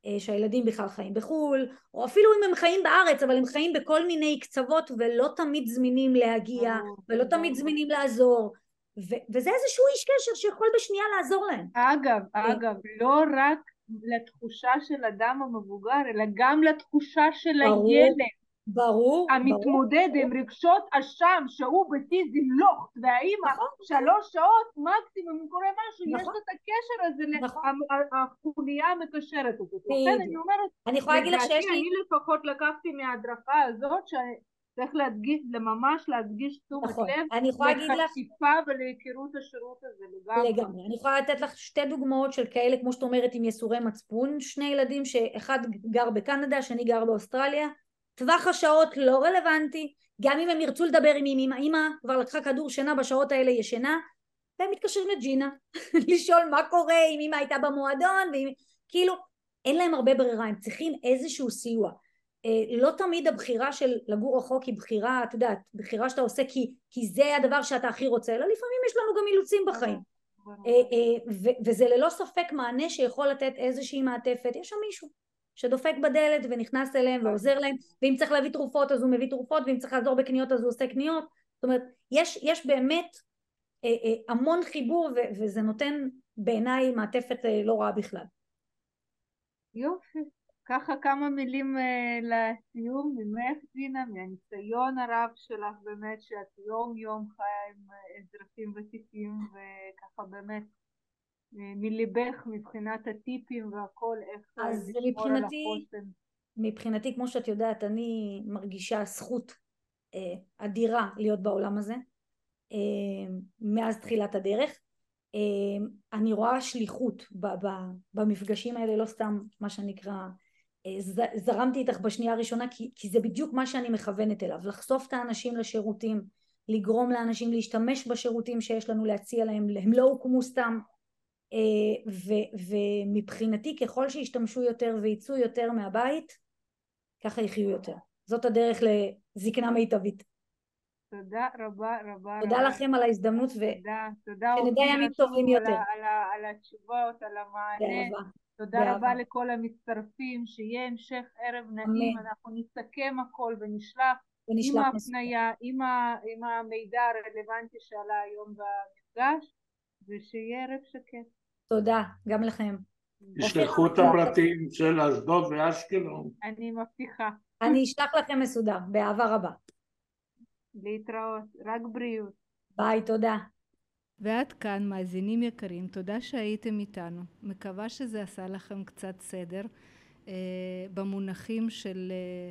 אה, שהילדים בכלל חיים בחו"ל, או אפילו אם הם חיים בארץ אבל הם חיים בכל מיני קצוות ולא תמיד זמינים להגיע, ולא תמיד זמינים לעזור, ו- וזה איזשהו איש קשר שיכול בשנייה לעזור להם. אגב, אה. אגב, לא רק לתחושה של אדם המבוגר, אלא גם לתחושה של ברור, הילד. ברור, המתמודד ברור. עם רגשות אשם שהוא בטיזילוכט והאימא נכון. שלוש שעות מקסימום קורה משהו נכון. יש את הקשר הזה נכון. החוליה המקשרת הזאת לכן אני אומרת אני יכולה להגיד לך שיש לי אני לפחות לקחתי מההדרכה הזאת צריך להדגיש, ממש להדגיש תשומת נכון. לב אני יכולה להגיד לך לחשיפה ולהיכרות השירות הזה לגמרי. לגמרי. אני יכולה לתת לך שתי דוגמאות של כאלה כמו שאת אומרת עם יסורי מצפון שני ילדים שאחד גר בקנדה השני גר באוסטרליה טווח השעות לא רלוונטי גם אם הם ירצו לדבר עם אמא אמא כבר לקחה כדור שינה בשעות האלה ישנה והם מתקשרים לג'ינה לשאול מה קורה אם אמא הייתה במועדון ואם... כאילו אין להם הרבה ברירה הם צריכים איזשהו סיוע לא תמיד הבחירה של לגור רחוק היא בחירה, את יודעת, בחירה שאתה עושה כי, כי זה הדבר שאתה הכי רוצה, אלא לפעמים יש לנו גם אילוצים בחיים. אה, אה, וזה ללא ספק מענה שיכול לתת איזושהי מעטפת, יש שם מישהו שדופק בדלת ונכנס אליהם ועוזר להם, ואם צריך להביא תרופות אז הוא מביא תרופות, ואם צריך לעזור בקניות אז הוא עושה קניות, זאת אומרת, יש, יש באמת המון חיבור וזה נותן בעיניי מעטפת לא רעה בכלל. יופי. ככה כמה מילים uh, לסיום ממך דינה, מהניסיון הרב שלך באמת שאת יום יום חיה עם uh, אזרחים ותיקים וככה באמת uh, מליבך מבחינת הטיפים והכל איך אז מבחינתי, מבחינתי כמו שאת יודעת אני מרגישה זכות uh, אדירה להיות בעולם הזה uh, מאז תחילת הדרך. אני רואה שליחות במפגשים האלה לא סתם מה שנקרא זרמתי איתך בשנייה הראשונה כי, כי זה בדיוק מה שאני מכוונת אליו לחשוף את האנשים לשירותים לגרום לאנשים להשתמש בשירותים שיש לנו להציע להם הם לא הוקמו סתם. אה, ו, ומבחינתי ככל שישתמשו יותר ויצאו יותר מהבית ככה יחיו יותר. זאת הדרך לזקנה מיטבית. תודה רבה רבה תודה רבה. לכם על ההזדמנות ושנדע ימים טובים יותר על, על, על התשובות על המענה תודה באהבה. רבה לכל המצטרפים, שיהיה המשך ערב נעים, אנחנו נסכם הכל ונשלח עם ההפניה, עם, עם המידע הרלוונטי שעלה היום במפגש, ושיהיה ערב שקט. תודה, גם לכם. תשלחו את הפרטים של אשדוד ואשקלון. אני מבטיחה. אני אשלח לכם מסודר, באהבה רבה. להתראות, רק בריאות. ביי, תודה. ועד כאן מאזינים יקרים תודה שהייתם איתנו. מקווה שזה עשה לכם קצת סדר אה, במונחים של אה,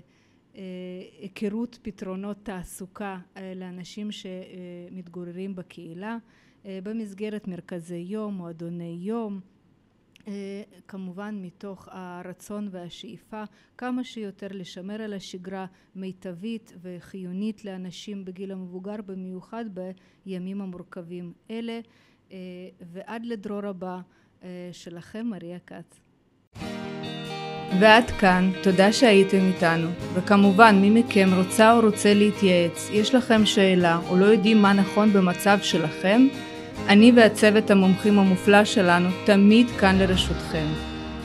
אה, היכרות פתרונות תעסוקה אה, לאנשים שמתגוררים בקהילה אה, במסגרת מרכזי יום מועדוני יום אה, כמובן מתוך הרצון והשאיפה כמה שיותר לשמר על השגרה מיטבית וחיונית לאנשים בגיל המבוגר במיוחד בימים המורכבים אלה אה, ועד לדרור הבא אה, שלכם מריה כץ. ועד כאן, תודה שהייתם איתנו, וכמובן מי מכם רוצה או רוצה להתייעץ, יש לכם שאלה או לא יודעים מה נכון במצב שלכם, אני והצוות המומחים המופלא שלנו תמיד כאן לרשותכם.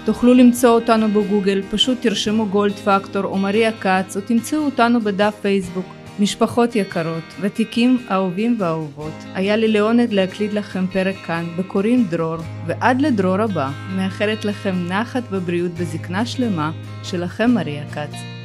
תוכלו למצוא אותנו בגוגל, פשוט תרשמו גולד פקטור או מריה כץ או תמצאו אותנו בדף פייסבוק. משפחות יקרות, ותיקים, אהובים ואהובות, היה לי לעונג להקליט לכם פרק כאן, בקוראים דרור, ועד לדרור הבא, מאחלת לכם נחת ובריאות בזקנה שלמה, שלכם מריה כץ.